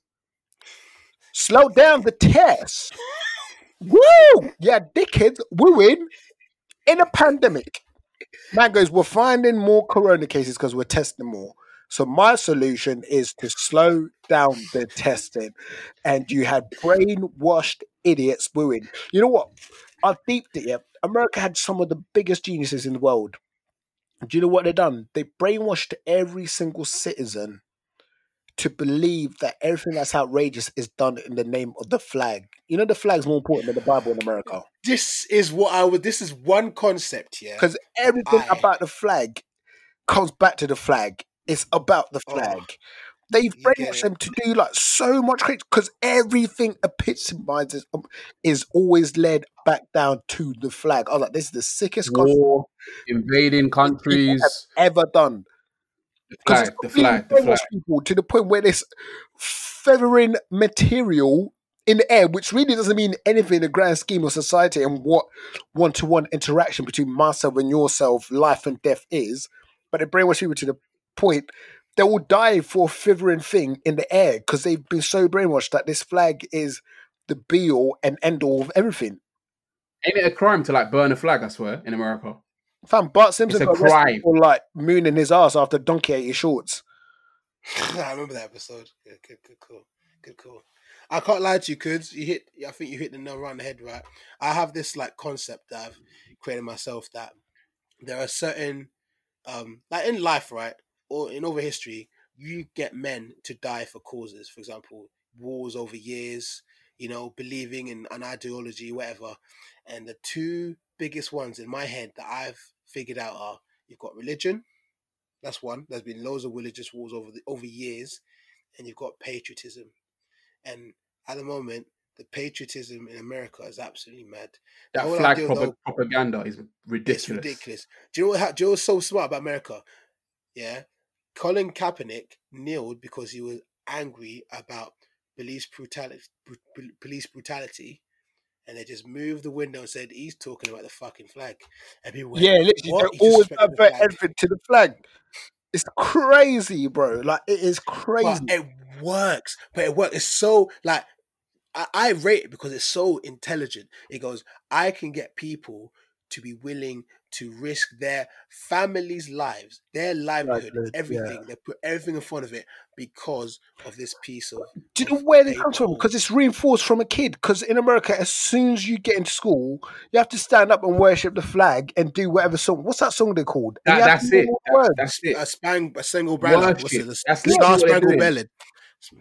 slow down the tests. [laughs] Woo! Yeah, dickheads, we win in a pandemic. Man goes, we're finding more corona cases because we're testing more. So my solution is to slow down the testing. And you had brainwashed idiots booing. You know what? I've deeped it. Yeah, America had some of the biggest geniuses in the world. Do you know what they've done? They brainwashed every single citizen to believe that everything that's outrageous is done in the name of the flag. You know, the flag's more important than the Bible in America This is what I would. This is one concept, yeah. because everything Aye. about the flag comes back to the flag. It's about the Oh, flag. They've you brainwashed them to do like so much because everything epitomizes um, is always led back down to the flag. I was like, this is the sickest concept War, invading countries, ever done. The Because flag, the flag, the flag. people to the point where this feathering material in the air, which really doesn't mean anything in the grand scheme of society and what one to one interaction between myself and yourself, life and death is, but it brainwash people to the point they will die for a feathering thing in the air because they've been so brainwashed that this flag is the be all and end all of everything. Ain't it a crime to like burn a flag? I swear in America. Fam, Bart Simpson a got arrested crime. for like mooning his ass after donkey ate his shorts. [sighs] I remember that episode. Good, good, good, cool, good, cool. I can't lie to you, kids. You hit. I think you hit the nail right on the head. Right. I have this like concept that I've created myself that there are certain, um, like in life, right, or in over history, you get men to die for causes. For example, wars over years. You know, believing in an ideology, whatever. And the two biggest ones in my head that I've figured out are you've got religion. That's one. There's been loads of religious wars over the, over years, and you've got patriotism. And at the moment, the patriotism in America is absolutely mad. That flag though- propaganda is ridiculous. Ridiculous. Do you know what? Do you know what's so smart about America? Yeah, Colin Kaepernick kneeled because he was angry about police brutality. Police brutality, and they just moved the window and said he's talking about the fucking flag. And people went, Yeah, literally, they always divert everything to the flag. It's crazy, bro. Like it is crazy. But it works. But it works. It's so like I, I rate it because it's so intelligent. It goes, I can get people to be willing to risk their families' lives, their livelihood, Livelihood, everything. They put everything in front of it because of this piece of. Do you know where they paper come from? Because it's reinforced from a kid. Because in America, as soon as you get into school, you have to stand up and worship the flag and do whatever song. What's that song they called? That, that's it. That- that's it. a spang, a single banner. What's it? The That's Star literally what they're Spangled doing. Banner.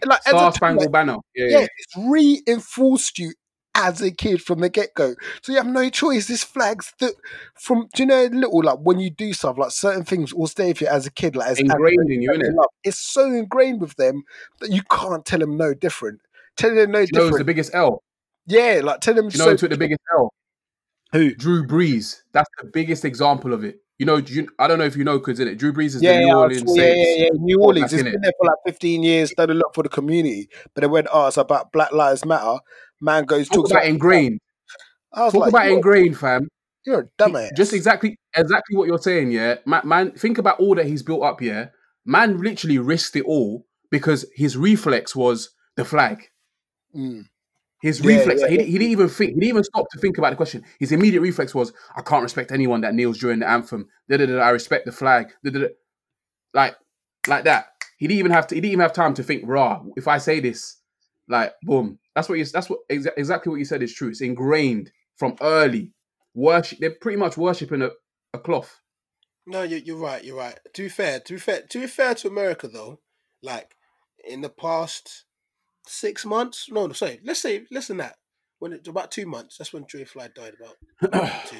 Like, Star child, Spangled Banner. Yeah, yeah, yeah. it's reinforced you as a kid from the get go. So you have no choice. This flag's that from do you know little like when you do stuff like certain things will stay with you as a kid, like as Ingrained in you, they innit? love. It's so ingrained with them that you can't tell them no different. Tell them no you know who's the biggest L? yeah, like tell them you know so. who took the biggest L? Who? Drew Brees. That's the biggest example of it. You know, you, I don't know if you know, because in it, Drew Brees is Yeah, the New yeah, Orleans yeah, yeah, yeah. New Oh, Orleans. It's been it. there for like 15 years, done a lot for the community. But then when asked about Black Lives Matter, man goes Talk talks about about ingrained. I Talk like, about you're, ingrained, fam. you're a dumbass. Just exactly, exactly what you're saying. Yeah, man, man. Think about all that he's built up. Yeah, man. Literally risked it all because his reflex was the flag. Mm. His Yeah, reflex, yeah. He, he didn't even think, he didn't even stop to think about the question. His immediate reflex was, I can't respect anyone that kneels during the anthem. Da-da-da, I respect the flag. Da-da-da. Like, like that. He didn't even have to, he didn't even have time to think, rah, if I say this, like, boom. That's what you, that's what, exa- exactly what you said is true. It's ingrained from early. Worship, they're pretty much worshipping a, a cloth. No, you're, you're right. You're right. To be fair, to be fair, to be fair to America though, like in the past six months, no, no, sorry, let's say less than that. When it, about two months, that's when Dre Fly died. About [clears throat] two.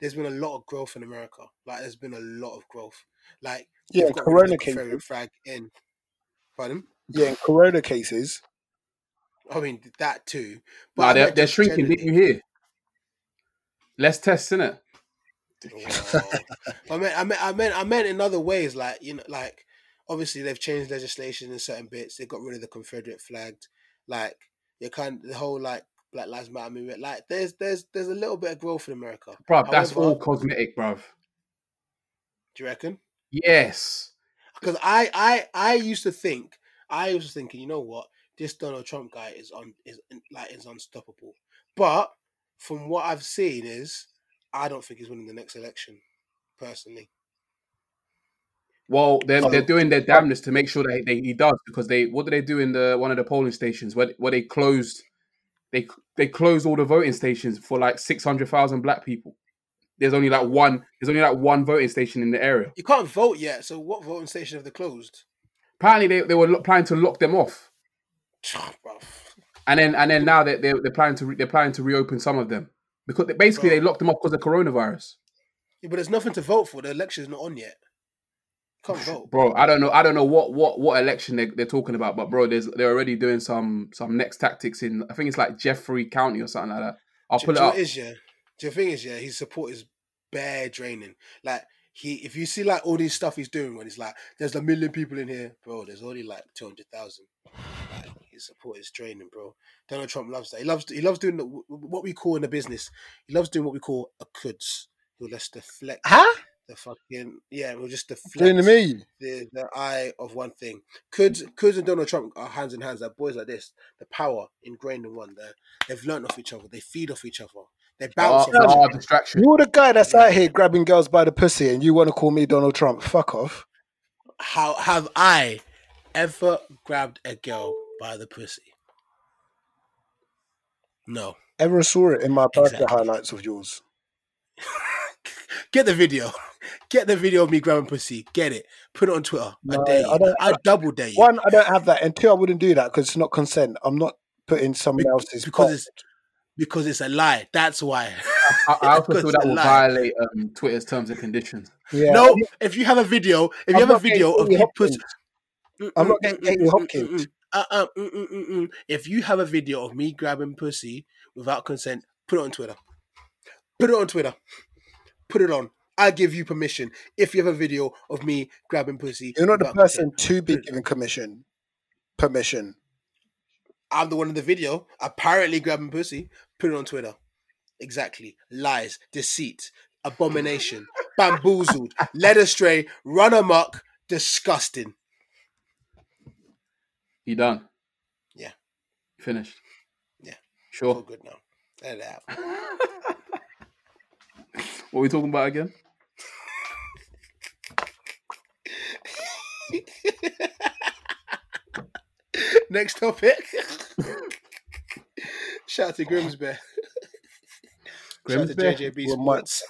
There's been a lot of growth in America. Like there's been a lot of growth. Like Yeah, they've got rid of Corona the came Confederate flag in. Pardon? Yeah, in Corona cases. I mean that too. Nah, they're, they're shrinking, didn't you hear? Less tests, innit? Wow. I meant, I meant, I meant, I meant in other ways. Like you know, like obviously they've changed legislation in certain bits. They got rid of the Confederate flag. Like you kind the whole like Black Lives Matter movement. Like there's there's there's a little bit of growth in America. Bruv, that's all cosmetic, bruv. Do you reckon? Yes. Because I I I used to think I was thinking, you know what, this Donald Trump guy is on is like is unstoppable. But from what I've seen is I don't think he's winning the next election, personally. Well, they're, Oh. they're doing their damnness to make sure that they, he does because they what do they do in the one of the polling stations where where they closed they they closed all the voting stations for like six hundred thousand black people. There's only like one there's only like one voting station in the area. You can't vote yet, so what voting station have they closed? Apparently they, they were lo- planning to lock them off, Bruv. [sighs] and then and then now they they they're planning to re- they're planning to reopen some of them because they, basically Bro. they locked them up because of coronavirus. Yeah, but there's nothing to vote for. The election's not on yet. Can't [sighs] vote. Bro, I don't know. I don't know what what what election they, they're talking about, but bro, there's they're already doing some some next tactics in. I think it's like Jeffrey County or something like that. I'll Do- pull it know up. it is, yeah. The thing is, yeah, his support is bare draining. Like he, if you see like all this stuff he's doing, when he's like, "There's a million people in here, bro," there's only like two hundred thousand. Like, his support is draining, bro. Donald Trump loves that. He loves he loves doing the, what we call in the business. He loves doing what we call a cuds. He'll just deflect Huh? the fucking yeah. we'll just deflect Doing to me. the, the eye of one thing. Kuds, Kuds and Donald Trump are hands in hands. They're boys like this. The power ingrained in one. They're, they've learned off each other. They feed off each other. They bounce Oh, off oh, distraction. You're the guy that's out here grabbing girls by the pussy and you want to call me Donald Trump. Fuck off. How have I ever grabbed a girl by the pussy? No. Ever saw it in my birthday Exactly. highlights of yours? [laughs] Get the video. Get the video of me grabbing pussy. Get it. Put it on Twitter. No, I dare you. I don't- I, double dare you. One, I don't have that, and two, I wouldn't do that because it's not consent. I'm not putting someone Be- else's because cock. it's because it's a lie. That's why. I, I also [laughs] feel that will lie. violate um, Twitter's terms and conditions. yeah. No, if you have a video, if you I'm have a video of Amy me pussy, I'm not mm, mm, getting mm, Amy Hopkins. Uh, uh, mm, mm, mm. If you have a video of me grabbing pussy without consent, put it on Twitter. Put it on Twitter. Put it on. I give you permission. If you have a video of me grabbing pussy, You're not the person consent, to be given commission. Permission. I'm the one in the video apparently grabbing pussy. Put it on Twitter. Exactly. Lies, deceit, abomination, bamboozled, led astray, run amok, disgusting. You done? Yeah. Finished? Yeah. Sure. All good now. Let it out. What are we talking about again? [laughs] Next topic. Shout out to Grimsby. Shout out to Grimsby? JJB Well, my- Sports.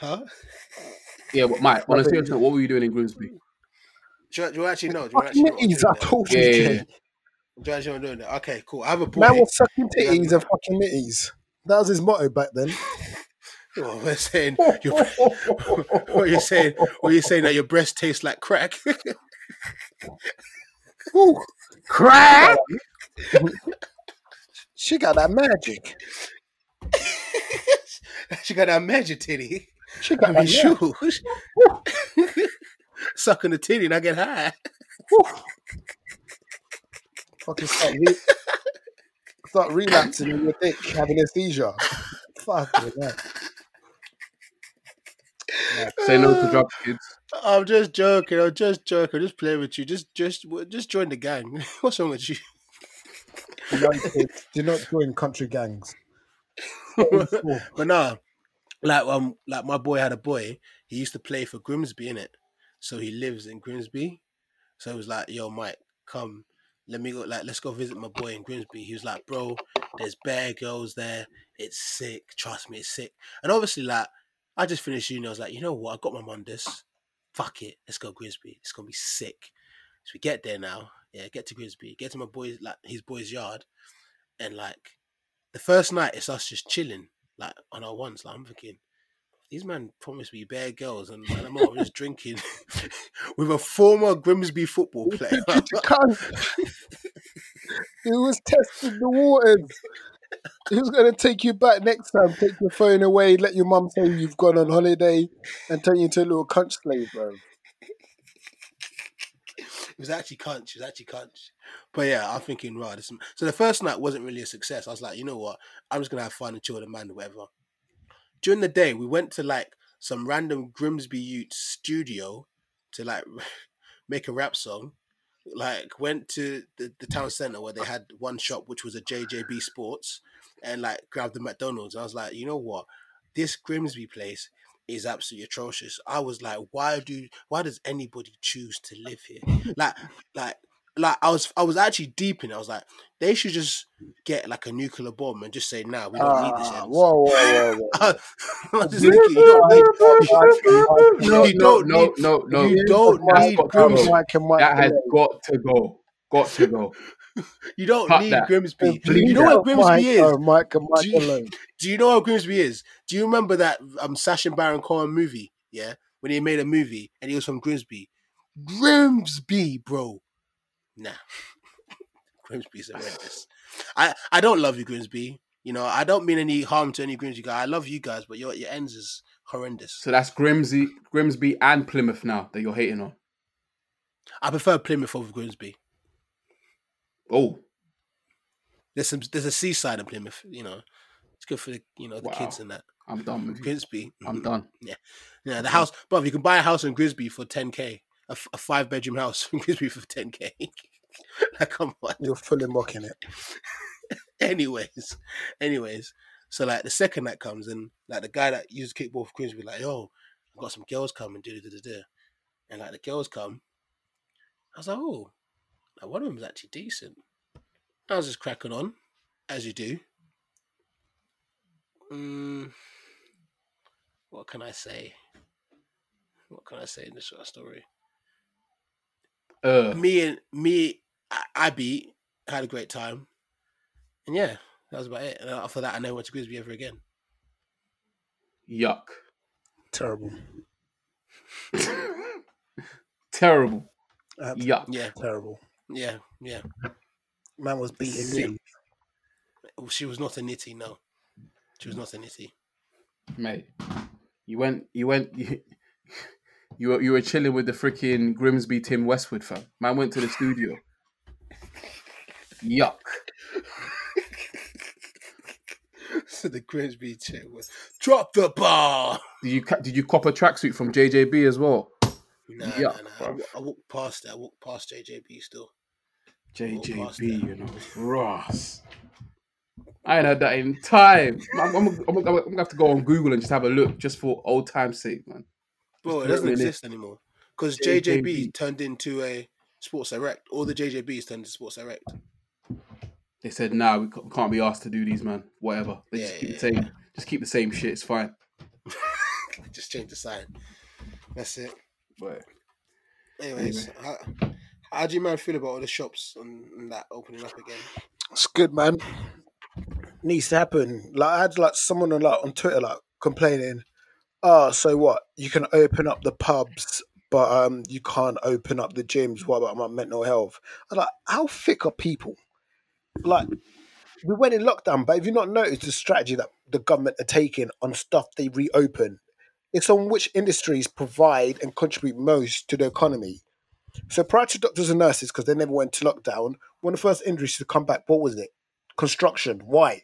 Huh? Yeah, but Mike, on a serious note, what were you doing in Grimsby? Do you, actually you Fucking actually know what I'm nitties, I told you. Yeah, yeah, Jay. yeah. Do you actually know doing there? Okay, cool. I have a boy. Man was sucking titties and fucking nitties. That was his motto back then. [laughs] Oh, we're saying your, [laughs] what you're saying? What you're saying that your breast tastes like crack? [laughs] Ooh, Crack! she got that magic. she got that magic titty. She I got mean, that shoes. [laughs] Sucking the titty and I get high. Fucking start, re- start relapsing on your dick, having a seizure. Fuck that. [laughs] Say no to drugs, [sighs] kids. I'm just joking. I'm just joking. Just play with you. Just, just, just join the gang. [laughs] What's wrong with you? No, kids, do not join country gangs. but nah, like um, like my boy had a boy. He used to play for Grimsby in it, so he lives in Grimsby. So it was like, yo, Mike, come, let me go. Like, let's go visit my boy in Grimsby. He was like, bro, there's bare girls there. It's sick. Trust me, it's sick. And obviously, like, I just finished uni. I was like, you know what? I got my this. Fuck it. Let's go Grimsby. It's gonna be sick. So we get there now. Yeah, get to Grimsby. Get to my boy's like his boy's yard, and like the first night, it's us just chilling like on our ones. Like I'm thinking, these men promised me bare girls, and, and I'm, I'm just drinking [laughs] with a former Grimsby football player. He was testing the waters. He was going to take you back next time, take your phone away, let your mum say you've gone on holiday, and turn you into a little cunt slave, bro. it was actually cunch. It was actually cunch. But yeah, I'm thinking, right. This, so the first night wasn't really a success. I was like, you know what? I'm just gonna have fun and chill with the man or whatever. During the day, we went to like some random Grimsby Youth studio to like [laughs] make a rap song. Like went to the, the town center where they had one shop which was a JJB Sports and like grabbed the McDonald's. I was like, you know what? This Grimsby place is absolutely atrocious. I was like, why do why does anybody choose to live here? like like like I was I was actually deep in it. I was like, they should just get like a nuclear bomb and just say, nah, we don't need this. Ah, whoa, whoa, whoa, whoa. [laughs] I was just thinking, you don't need, No, You no, don't no, need- no, no. you don't That's need Grimsby. go. Mike and Mike That has got to go. Got to go. [laughs] you don't Cut need that. Grimsby. Please You know don't. what Grimsby Mike, is? Oh, Mike Mike Do you- alone. [laughs] Do you know what Grimsby is? Do you remember that um Sacha Baron Cohen movie? Yeah, when he made a movie and he was from Grimsby. Grimsby, bro. Nah, [laughs] Grimsby's horrendous. I I don't love you, Grimsby. You know, I don't mean any harm to any Grimsby guy. I love you guys, but your your ends is horrendous. So that's Grimsby, Grimsby and Plymouth now that you're hating on. I prefer Plymouth over Grimsby. Oh, There's some there's a seaside in Plymouth. You know, it's good for the you know the Wow. kids and that. I'm done with. Grimsby. I'm done. Yeah, yeah. the house, but if you can buy a house in Grimsby for 10k, a, a five bedroom house [laughs] in Grimsby for 10k. [laughs] like, come on. You're fully mocking it. [laughs] Anyways, anyways, so like the second night comes and like the guy that used kickball for Grimsby, like, yo, I've got some girls coming, da da da da. And like the girls come, I was like, oh, like one of them's actually decent. I was just cracking on, as you do. Mm, what can I say? What can I say in this short story? Uh, Me and me, I, I beat, had a great time, and yeah, that was about it. And after that, I never went to Grimsby ever again. yuck. Terrible. [laughs] Terrible. Absolutely Yuck. Yeah, terrible. yeah, yeah. Man was beating me. She was not a nitty, no. She was not a nitty. Mate, you went, you went, you, [laughs] you were, you were chilling with the freaking Grimsby Tim Westwood fam. Man went to the studio. Yuck. [laughs] so the Grimsby chick was drop the bar. Did you did you cop a tracksuit from JJB as well? Nah, Yeah, nah, nah. I, I walked past it. I walked past JJB still. JJB, you know, Ross. I ain't heard that in time. I'm, I'm, I'm, I'm gonna have to go on Google and just have a look, just for old time's sake, man. Bro, it doesn't put exist anymore. Because JJB. JJB turned into a Sports Direct. All the JJBs turned into Sports Direct. They said, "Nah, we can't be asked to do these, man. Whatever. They just keep yeah, the same, just keep the same shit. It's fine." [laughs] Just change the sign. That's it. But Anyways, how, how do you man feel about all the shops and, and that opening up again? It's good, man. Needs to happen. Like I had like someone on like on Twitter like complaining. Oh, so what? You can open up the pubs, but um, you can't open up the gyms. What about my mental health? I was like, how thick are people? Like, we went in lockdown, but have you not noticed the strategy that the government are taking on stuff they reopen? It's on which industries provide and contribute most to the economy. So prior to doctors and nurses, because they never went to lockdown, one of the first industries to come back, what was it? construction. Why?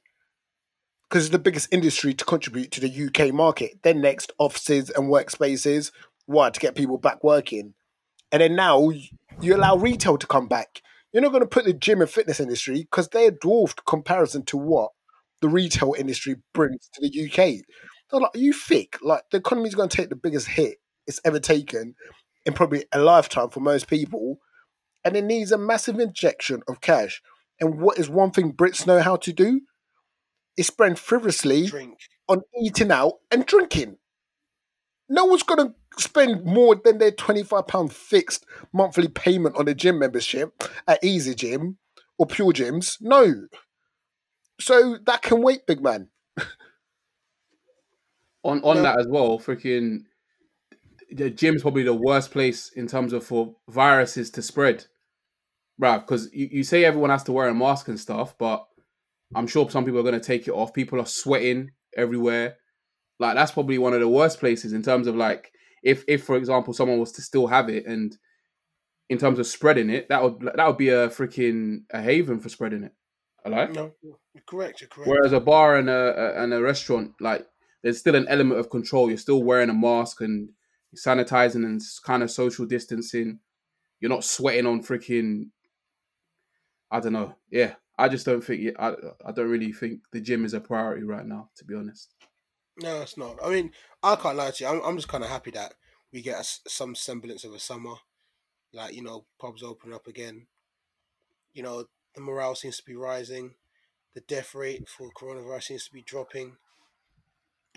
Because it's the biggest industry to contribute to the UK market. Then next, offices and workspaces. Why? To get people back working. And then now you allow retail to come back. You're not going to put the gym and fitness industry because they're dwarfed comparison to what the retail industry brings to the UK. So like, you thick? Like the economy's going to take the biggest hit it's ever taken in probably a lifetime for most people, and it needs a massive injection of cash. And what is one thing Brits know how to do? Is spend frivolously Drink. on eating out and drinking. No one's going to spend more than their £25 fixed monthly payment on a gym membership at Easy Gym or Pure Gyms. No. So that can wait, big man. [laughs] on on No. that as well, freaking the gym's probably the worst place in terms of for viruses to spread, right? Because you, you say everyone has to wear a mask and stuff, but I'm sure some people are going to take it off. People are sweating everywhere. Like that's probably one of the worst places in terms of like if if for example someone was to still have it and in terms of spreading it, that would that would be a freaking a haven for spreading it. Alright? No, you're correct. You're correct. Whereas a bar and a, a and a restaurant, like there's still an element of control. You're still wearing a mask and sanitizing and kind of social distancing. You're not sweating on freaking. I don't know. Yeah, I just don't think. I I don't really think the gym is a priority right now. To be honest. No, it's not. I mean, I can't lie to you. I'm, I'm just kind of happy that we get a some semblance of a summer. Like, you know, pubs open up again. You know, the morale seems to be rising. The death rate for coronavirus seems to be dropping.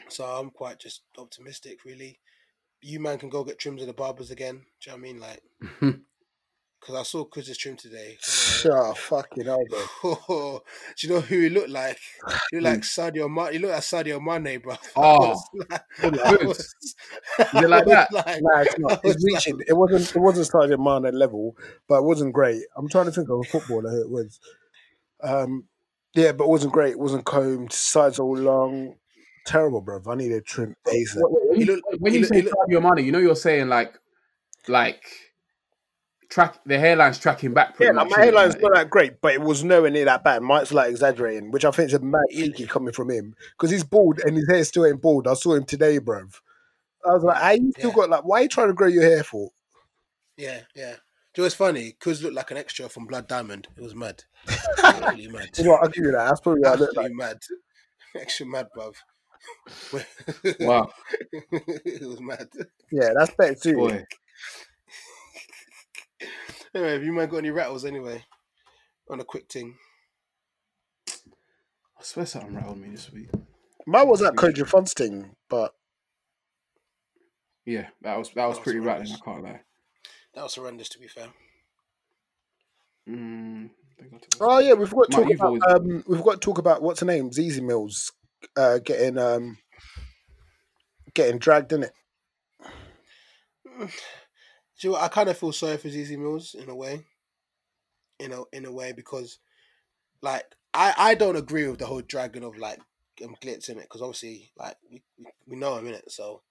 So I'm quite just optimistic, really. You man can go get trims at the barbers again. Do you know what I mean? Like, [laughs] because I saw Chris's trim today. Oh, fucking hell, bro. [laughs] Do you know who he looked like? He looked like Sadio Mane. He looked like Sadio Mane, bro. [laughs] Oh, I good. was- Is it like [laughs] that? Nah, it's not. It's was like- It wasn't. It wasn't Sadio Mane level, but it wasn't great. I'm trying to think of a footballer who it was. Um, yeah, but it wasn't great. It wasn't combed. Sides all long. Terrible, bro. I need a trim ASAP. when you, look- when you look- say he look- your money, you know you're saying like, like, track the hairline's tracking back. Yeah, like, my hairline's not that great, but it was nowhere near that bad. Mike's like exaggerating, which I think is a mad He- cheeky coming from him because he's bald and his hair still ain't bald. I saw him today, bruv. I was like, "How you still Yeah. got like? Why are you trying to grow your hair for?" Yeah, yeah. Do you know what's funny? Cuz looked like an extra from Blood Diamond. It was mad. Absolutely [laughs] mad. You know, what, I'll give you that. That's probably what I look like. mad. [laughs] Extra mad, bruv. wow, [laughs] it was mad. Yeah, that's better too. boy. Anyway, have you man got any rattles anyway? On a quick thing. I swear something rattled me this week. Mine was that Kojo Funds thing, but Yeah, that was that was was pretty rattling. I horrendous. can't lie. That was horrendous, to be fair. Mm, I think I took- oh yeah, we've got to talk about always- um, we've got to talk about what's her name, Easy Mills, uh, getting um, getting dragged in it. [sighs] [sighs] [sighs] You know? I kind of feel sorry for Zizi Mills in a way. In a in a way because, like, I I don't agree with the whole dragon of like um, glitz in it because obviously like we, we know him in it so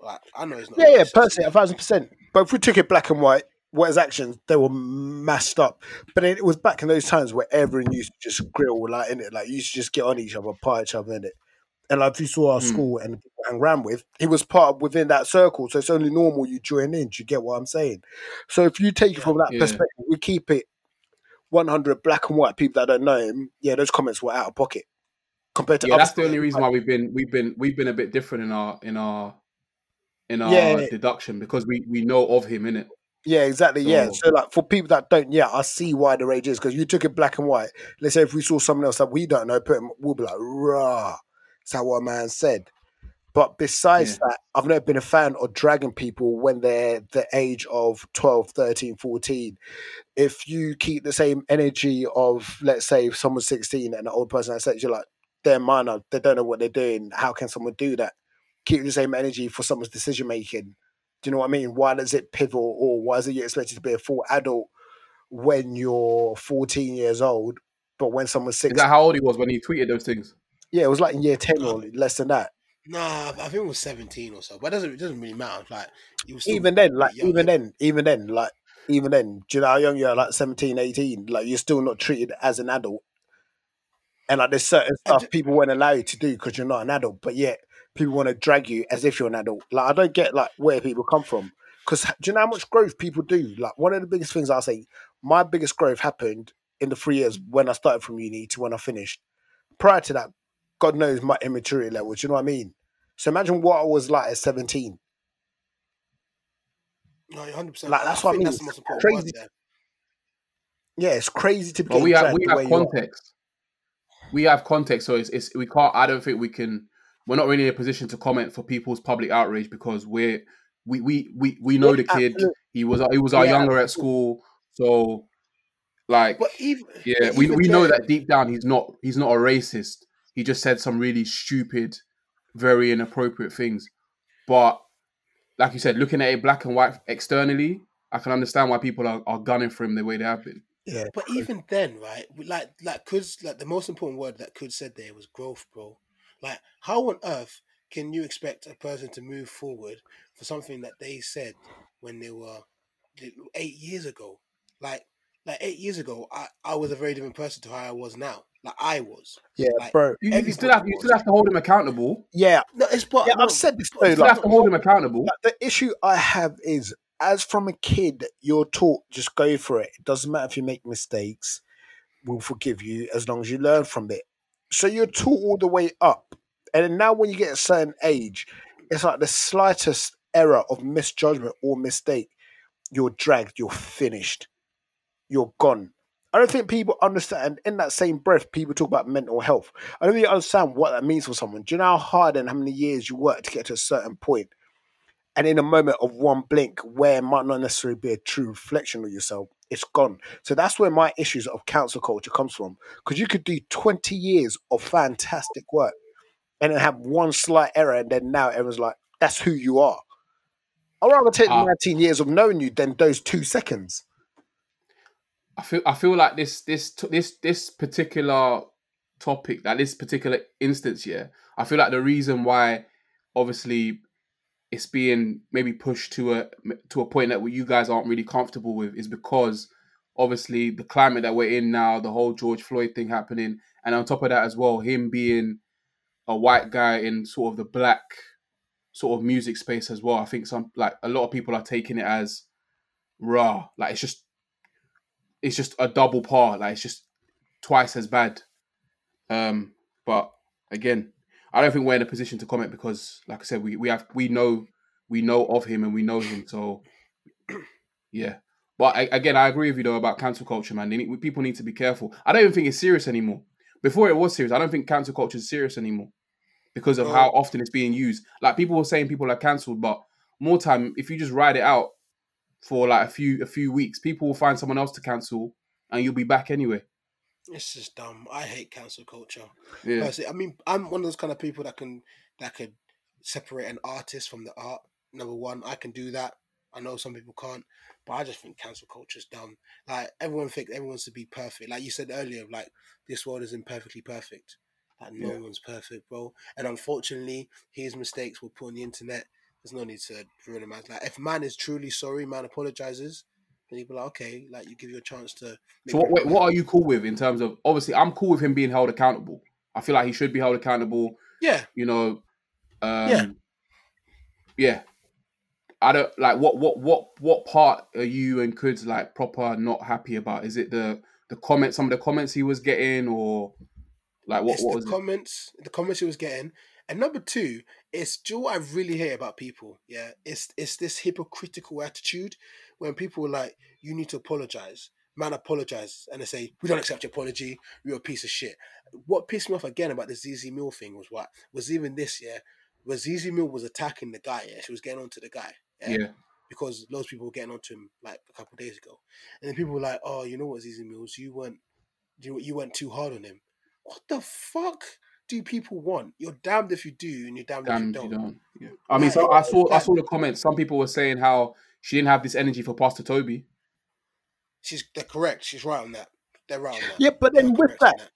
like I know he's not. Yeah, yeah, personally, a thousand percent. But if we took it black and white, what his actions, they were massed up. But it was back in those times where everyone used to just grill like in it, like you used to just get on each other, part each other in it. And like if you saw our Mm. school and and ran with, he was part of within that circle. So it's only normal you join in. Do you get what I'm saying? So if you take it from that Yeah. perspective, we keep it 100 black and white. People that don't know him, yeah, those comments were out of pocket compared to. Yeah, that's the only reason why we've been we've been we've been a bit different in our in our in our Yeah. deduction because we we know of him in it. Yeah, exactly. Yeah. So- So, like, for people that don't, yeah, I see why the rage is because you took it black and white. Let's say if we saw someone else that we don't know, put him, we'll be like, rah. That's how what a man said. But besides Yeah. that, I've never been a fan of dragging people when they're the age of 12, 13, 14. If you keep the same energy of, let's say, someone's 16 and an old person that says, you're like, they're minor, they don't know what they're doing. How can someone do that? Keep the same energy for someone's decision making. Do you know what I mean? Why does it pivot or why is it you expected to be a full adult when you're 14 years old? But when someone's Is 16, that how old he was when he tweeted those things? Yeah, it was like in year 10 or less than that. Nah, I think it was seventeen or so, but it doesn't it doesn't really matter. Like even then, like young. even then, even then, like even then, do you know how young you are? Like 17, 18, like you're still not treated as an adult. and like there's certain stuff ju- people won't allow you to do because you're not an adult, but yet people want to drag you as if you're an adult. Like I don't get like where people come from because do you know how much growth people do? Like one of the biggest things I say, my biggest growth happened in the three years when I started from uni to when I finished. Prior to that, God knows my immaturity level. Do you know what I mean? So imagine what I was like at 17. No, 100%. Like, that's what I mean. That's the most important Crazy. word there. Yeah, it's crazy to be But getting we have we have way you are. context. We have context, so it's, it's we can't. I don't think we can. We're not really in a position to comment for people's public outrage because we're we we we, we know Yeah, the kid. absolutely. He was he was our Yeah, younger at school, so like But even yeah, but we, even we know then- that deep down he's not he's not a racist. He just said some really stupid, very inappropriate things. But like you said, looking at it black and white externally, I can understand why people are, are gunning for him the way they have been. Yeah, But even then, right? Like, like, could like the most important word that could said there was growth, bro. Like, how on earth can you expect a person to move forward for something that they said when they were eight years ago? Like, like eight years ago, I, I was a very different person to how I was now. Like, I was. yeah, Like, bro. You, you still have you still have to hold him accountable. Yeah, No, it's but yeah. no, I've said this but though. You still Like, have to hold him accountable. Like, the issue I have is, as from a kid, you're taught just go for it. It doesn't matter if you make mistakes. We'll forgive you as long as you learn from it. So you're taught all the way up, and now when you get a certain age, it's like the slightest error of misjudgment or mistake, you're dragged. You're finished. You're gone. I don't think people understand. In that same breath, people talk about mental health. I don't really understand what that means for someone. Do you know how hard and how many years you work to get to a certain point? and in a moment of one blink where it might not necessarily be a true reflection of yourself it's gone so that's where my issues of cancel culture comes from because you could do 20 years of fantastic work and then have one slight error and then now everyone's like that's who you are i'd rather take Ah. 19 years of knowing you than those two seconds I feel I feel like this this this this particular topic, that this particular instance here, I feel like the reason why obviously it's being maybe pushed to a to a point that you guys aren't really comfortable with is because obviously the climate that we're in now, the whole George Floyd thing happening, and on top of that as well, him being a white guy in sort of the black sort of music space as well. I think some like a lot of people are taking it as raw, like it's just it's just a double par. Like it's just twice as bad. Um, but again, I don't think we're in a position to comment because, like I said, we, we have we know we know of him and we know him. So yeah. But I, again, I agree with you though about cancel culture, man. They need, people need to be careful. I don't even think it's serious anymore. Before it was serious, I don't think cancel culture is serious anymore because of No. how often it's being used. Like people were saying, people are cancelled, but more time if you just ride it out for like a few a few weeks, people will find someone else to cancel, and you'll be back anyway. It's just dumb. I hate cancel culture. Yeah, Personally, I mean, I'm one of those kind of people that can that could separate an artist from the art. Number one, I can do that. I know some people can't, but I just think cancel culture is dumb. Like everyone thinks everyone's to be perfect. Like you said earlier, like this world is imperfectly perfect. Like no Yeah. one's perfect, bro. And unfortunately, his mistakes were put on the internet. There's no need to ruin a man's like. If man is truly sorry, man apologizes. Then you'd be like, okay, like you give you a chance to. So what, wait, what are you cool with in terms of? Obviously, I'm cool with him being held accountable. I feel like he should be held accountable. Yeah, You know, um, Yeah. yeah. I don't like what what what what part are you and kids like proper not happy about? Is it the the comments, some of the comments he was getting, or like what it's what the was it? comments, the comments he was getting, and number two, it's do you know what I really hate about people. Yeah, it's it's this hypocritical attitude when people are like, "You need to apologize." Man apologizes, and they say, "We don't accept your apology. You're a piece of shit." What pissed me off again about the Zeze Mill thing was what was even this year, where Zeze Mill was attacking the guy. Yeah, she was getting onto the guy. Yeah, because loads of people were getting onto him like a couple of days ago, and then people were like, "Oh, you know what, Zeze Millz, you weren't, you you went too hard on him." What the fuck do people want? You're damned if you do, and you're damned damn if if you you don't. don't. Yeah. I mean, Like, so I saw I saw the comments. Some people were saying how she didn't have this energy for Pastor Tobi. She's they're correct. She's right on that. They're right on that. Yeah, but They're then with correct that,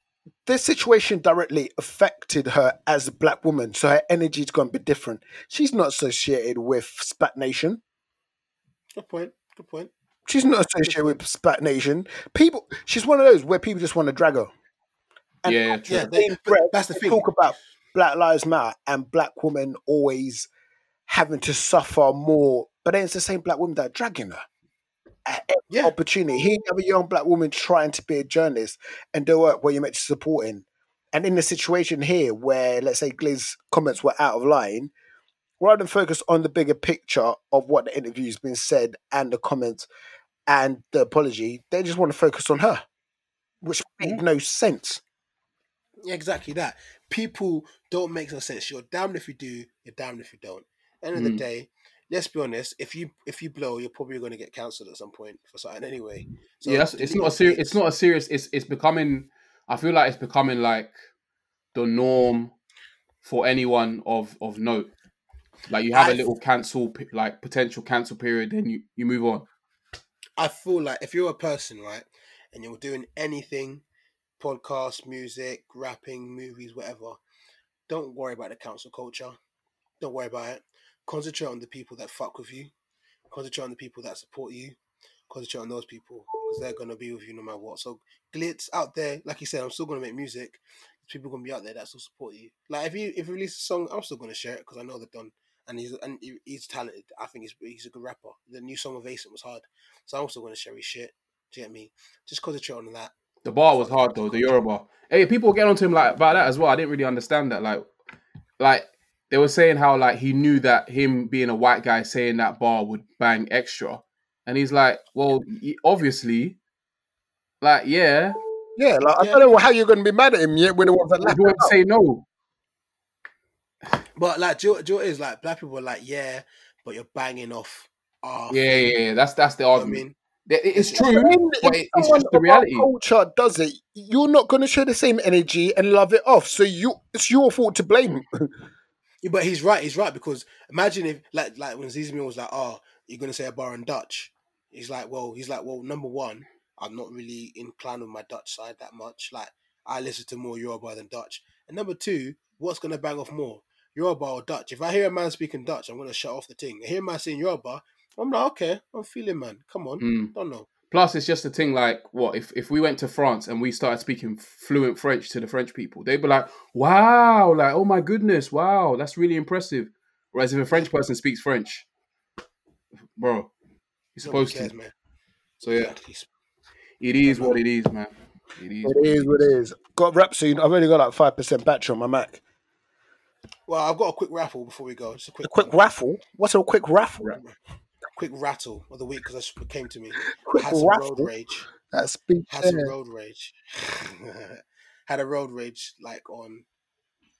this situation directly affected her as a black woman, so her energy's going to be different. She's not associated with Spac Nation. good point. Good point. She's not associated with Spac Nation. People, she's one of those where people just want to drag her. And Yeah, at true. Yeah, they- but that's the they thing. Talk about Black Lives Matter and black women always having to suffer more, but then it's the same black women that are dragging her. Every Yeah. opportunity. Here you have a young black woman trying to be a journalist and do work where you're meant to supporting. And in the situation here where let's say Gliz's comments were out of line, rather than focus on the bigger picture of what the interview's been said and the comments and the apology, they just want to focus on her, which made mm-hmm. no sense. Exactly that. People don't make no sense. You're damned if you do, you're damned if you don't. End of the Mm. day, let's be honest. If you if you blow, you're probably going to get cancelled at some point for something anyway. So yeah, it's not a serious. It's not a serious. It's it's becoming. I feel like it's becoming like the norm for anyone of of note. Like you have a I- little cancel, like potential cancel period, then you you move on. I feel like if you're a person, right, and you're doing anything, podcast, music, rapping, movies, whatever, don't worry about the cancel culture. Don't worry about it. Concentrate on the people that fuck with you. Concentrate on the people that support you. Concentrate on those people because they're gonna be with you no matter what. So glitz out there, like you said, I'm still gonna make music. People gonna be out there that still support you. Like if you if you release a song, I'm still gonna share it because I know they're done. And he's and he's talented. I think he's he's a good rapper. The new song of Ace was hard. So I'm still gonna share his shit. Do you get me? Just concentrate on that. The bar was hard though. The Yoruba. Hey, people get onto him like about that as well. I didn't really understand that. Like, like they were saying how like he knew that him being a white guy saying that bar would bang extra, and he's like, well, obviously, like yeah, Yeah, like I Yeah. don't know how you're going to be mad at him yet. We're the ones that you him say no. But like, do you, do you know what it is like? Black people are like, yeah, but you're banging off. Our Yeah, yeah, yeah. That's that's the You know I argument. mean, That- it- It's true, If, but if it's just the reality. culture does it, you're not going to show the same energy and love it off. So you, it's your fault to blame. [laughs] Yeah, but he's right. He's right because imagine if like like when Zizmi was like, "Oh, you're gonna say a bar in Dutch." He's like, "Well, he's like, well, number one, I'm not really inclined with my Dutch side that much. Like, I listen to more Yoruba than Dutch. And number two, what's gonna bang off more, Yoruba or Dutch? If I hear a man speaking Dutch, I'm gonna shut off the thing. I hear a man saying Yoruba, I'm like, okay, I'm feeling man. Come on, Mm. don't know. Plus, it's just a thing like what if if we went to France and we started speaking fluent French to the French people, they'd be like, "Wow, like oh my goodness, wow, that's really impressive." Whereas if a French person speaks French, bro, you're Nobody supposed cares, to. man. So yeah, Exactly. it is what it is, man. It is. It is what it is. Got rap soon. I've only got like five percent battery on my Mac. Well, I've got a quick raffle before we go. Just a quick, A quick raffle. What's a quick raffle? Ra- quick rattle of the week because that's what came to me. Quick had some raffle? road rage. That's big. Had some road rage. [laughs] had a road rage like on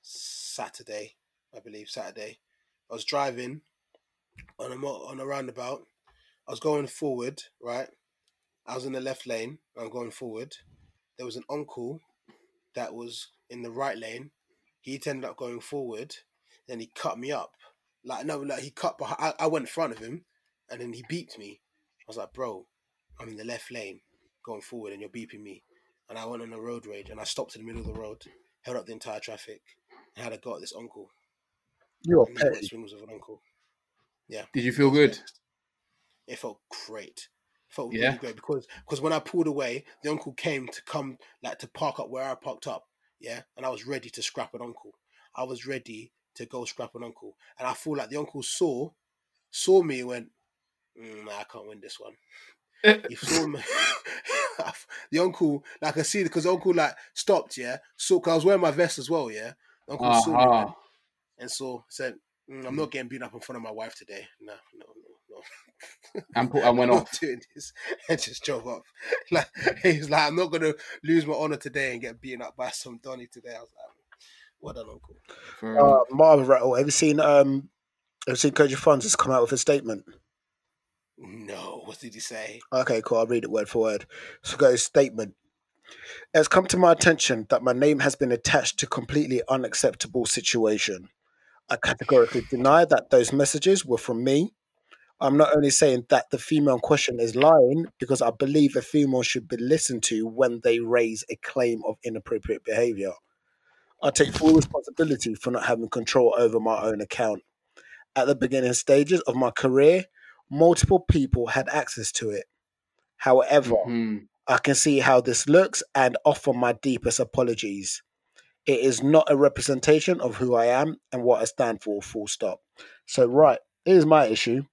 Saturday, I believe Saturday. I was driving on a on a roundabout. I was going forward, right? I was in the left lane. I'm going forward. There was an uncle that was in the right lane. He ended up going forward. Then he cut me up. Like no, like he cut behind. I, I went in front of him, and then he beeped me. I was like, bro, I'm in the left lane going forward and you're beeping me. And I went on a road rage and I stopped in the middle of the road, held up the entire traffic, and had a go at this uncle. You're And he petty. swings with an uncle. Yeah. Did you feel good? It felt great. It felt Yeah. really great because because when I pulled away, the uncle came to come like to park up where I parked up. Yeah. And I was ready to scrap an uncle. I was ready to go scrap an uncle. And I feel like the uncle saw saw me and went, mm, I can't win this one. [laughs] He saw me. [laughs] the uncle, like I see, because the uncle like stopped, yeah. So, cause I was wearing my vest as well, yeah. The uncle saw me Uh-huh. and so said, mm, "I'm not getting beat up in front of my wife today. No, no, no, no. [laughs] And put and went I'm off. doing this." And just drove off. Like he's like, "I'm not gonna lose my honor today and get beaten up by some Donny today." I was like, "What an uncle." Fair enough. Uh, Marvin Rattle. Have you seen? Um, have you seen Kojo Funds has come out with a statement? No, what did he say? Okay, cool. I'll read it word for word. So, goes statement. It has come to my attention that my name has been attached to completely unacceptable situation. I categorically deny that those messages were from me. I'm not only saying that the female in question is lying because I believe a female should be listened to when they raise a claim of inappropriate behavior. I take full responsibility for not having control over my own account. At the beginning stages of my career, multiple people had access to it. However, Mhm. I can see how this looks and offer my deepest apologies. It is not a representation of who I am and what I stand for, full stop. So, right, here's my issue.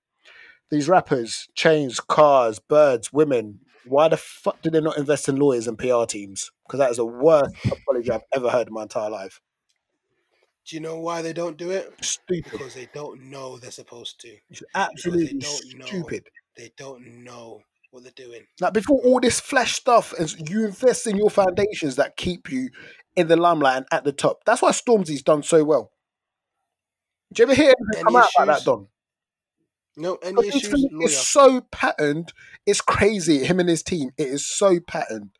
These rappers, chains, cars, birds, women, why the fuck do they not invest in lawyers and PR teams? Because that is the worst apology I've ever heard in my entire life. Do you know why they don't do it? Stupid. Because they don't know they're supposed to. It's absolutely don't know. stupid. They don't know what they're doing. Like before all this flash stuff, and you invest in your foundations that keep you in the limelight and at the top. That's why Stormzy's done so well. Do you ever hear anything Any come out like that, issues? Don? No, any issues? is so patterned. It's crazy. Him and his team. It is so patterned.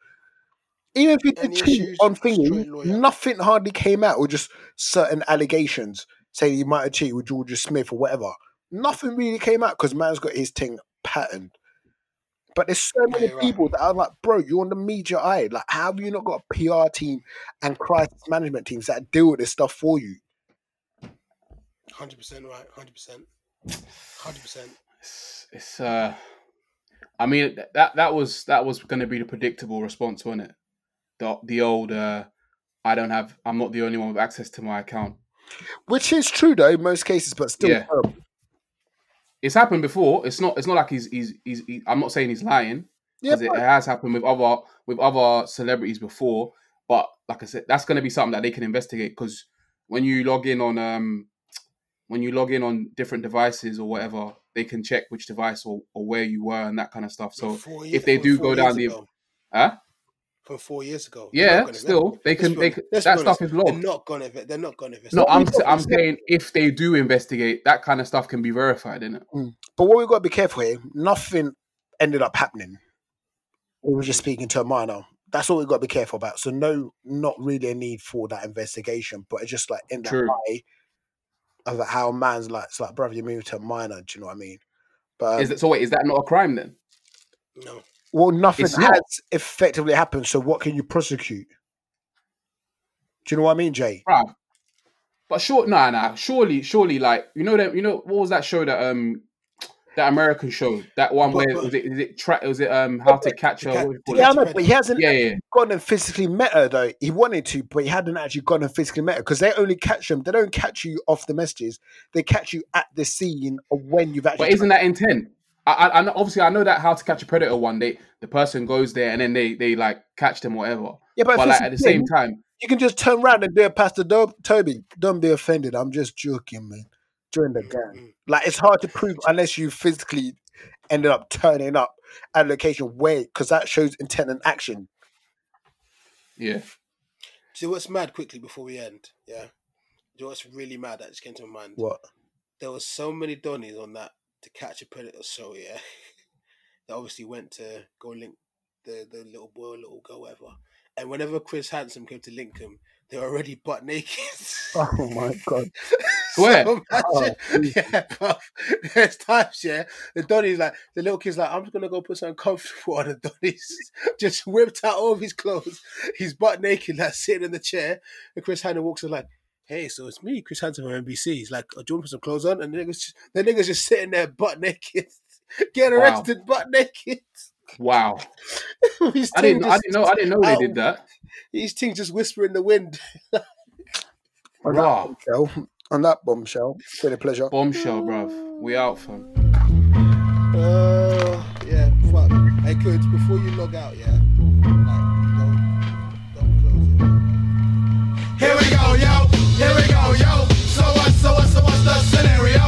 Even if you did cheat on thingy, nothing hardly came out, or just certain allegations saying he might have cheated with Georgia Smith or whatever. Nothing really came out because man's got his thing patterned. But there's so many you're right. people that are like, bro, you're on the media eye. Like, how have you not got a PR team and crisis management teams that deal with this stuff for you? Hundred percent right. Hundred percent. Hundred percent. It's, it's uh, I mean that that was that was going to be the predictable response, wasn't it? The the old uh, I don't have, I'm not the only one with access to my account. Which is true though, in most cases, but still Yeah. terrible. It's happened before. It's not. It's not like he's. He's. He's. he- I'm not saying he's lying. Yeah, 'cause it, it has happened with other with other celebrities before. But like I said, that's going to be something that they can investigate because when you log in on um when you log in on different devices or whatever, they can check which device or, or where you were and that kind of stuff. So Four if they do go years down the ago. huh? From four years ago. Yeah, not gonna- still they can. be They can that be stuff honest, is They're not gonna. They're not gonna invest. No, I'm Not s- I'm obviously. saying if they do investigate, that kind of stuff can be verified, innit? But what we've got to be careful here, nothing ended up happening. We were just speaking to a minor. That's what we've got to be careful about. So no, not really a need for that investigation, but it's just like in the True. eye of how a man's like, it's like, brother, you moved to a minor. Do you know what I mean? But um, Is that so? Wait, is that not a crime then? No, well, nothing It's not. has effectively happened. So what can you prosecute? Do you know what I mean, Jay? Bruv. But sure, nah, nah. Surely, surely, like you know that you know what was that show that um that American show that one But- where but- was it is it tra- was it um how to catch a Ca- what do you call Yeah, know, but he hasn't yeah yeah gone and physically met her though. He wanted to, but he hadn't actually gone and physically met her because they only catch them. They don't catch you off the messages. They catch you at the scene of when you've actually. But isn't that intent? I, I, I obviously I know that how to catch a predator one day the person goes there and then they they like catch them whatever. yeah, but, But like at the same time, you can just turn around and do it, Pastor Do- Tobi. Don't be offended. I'm just joking, man. During the gang, Mm. like it's hard to prove unless you physically ended up turning up at a location where, because that shows intent and action. yeah. See what's mad quickly before we end? Yeah. Do you know what's really mad that just came to my mind? What? There was so many Donnies on that to catch a predator So yeah. [laughs] they obviously went to go link the, the little boy or little girl, whatever. And whenever Chris Hansen came to link him, they were already butt naked. [laughs] Oh my god! Swear. [laughs] So imagine, Oh, yeah, bro. There's times, yeah. The Donny's like, the little kid's like, I'm just gonna go put something comfortable on. The Donny's just whipped out all of his clothes. He's butt naked, like sitting in the chair. And Chris Hansen walks in like, hey, so it's me, Chris Hansen from NBC. He's like, oh, do you want to put some clothes on? And the nigga's just, the nigga's just sitting there butt naked, [laughs] getting arrested wow. butt naked. Wow. [laughs] I, didn't, I didn't know I didn't know they did that. [laughs] These things just whisper in the wind. on, wow. that bombshell, on that bombshell, it's been a pleasure. Bombshell, bruv. We out, fam. Uh, yeah, fuck. Hey, kids, before you log out, yeah. scenario.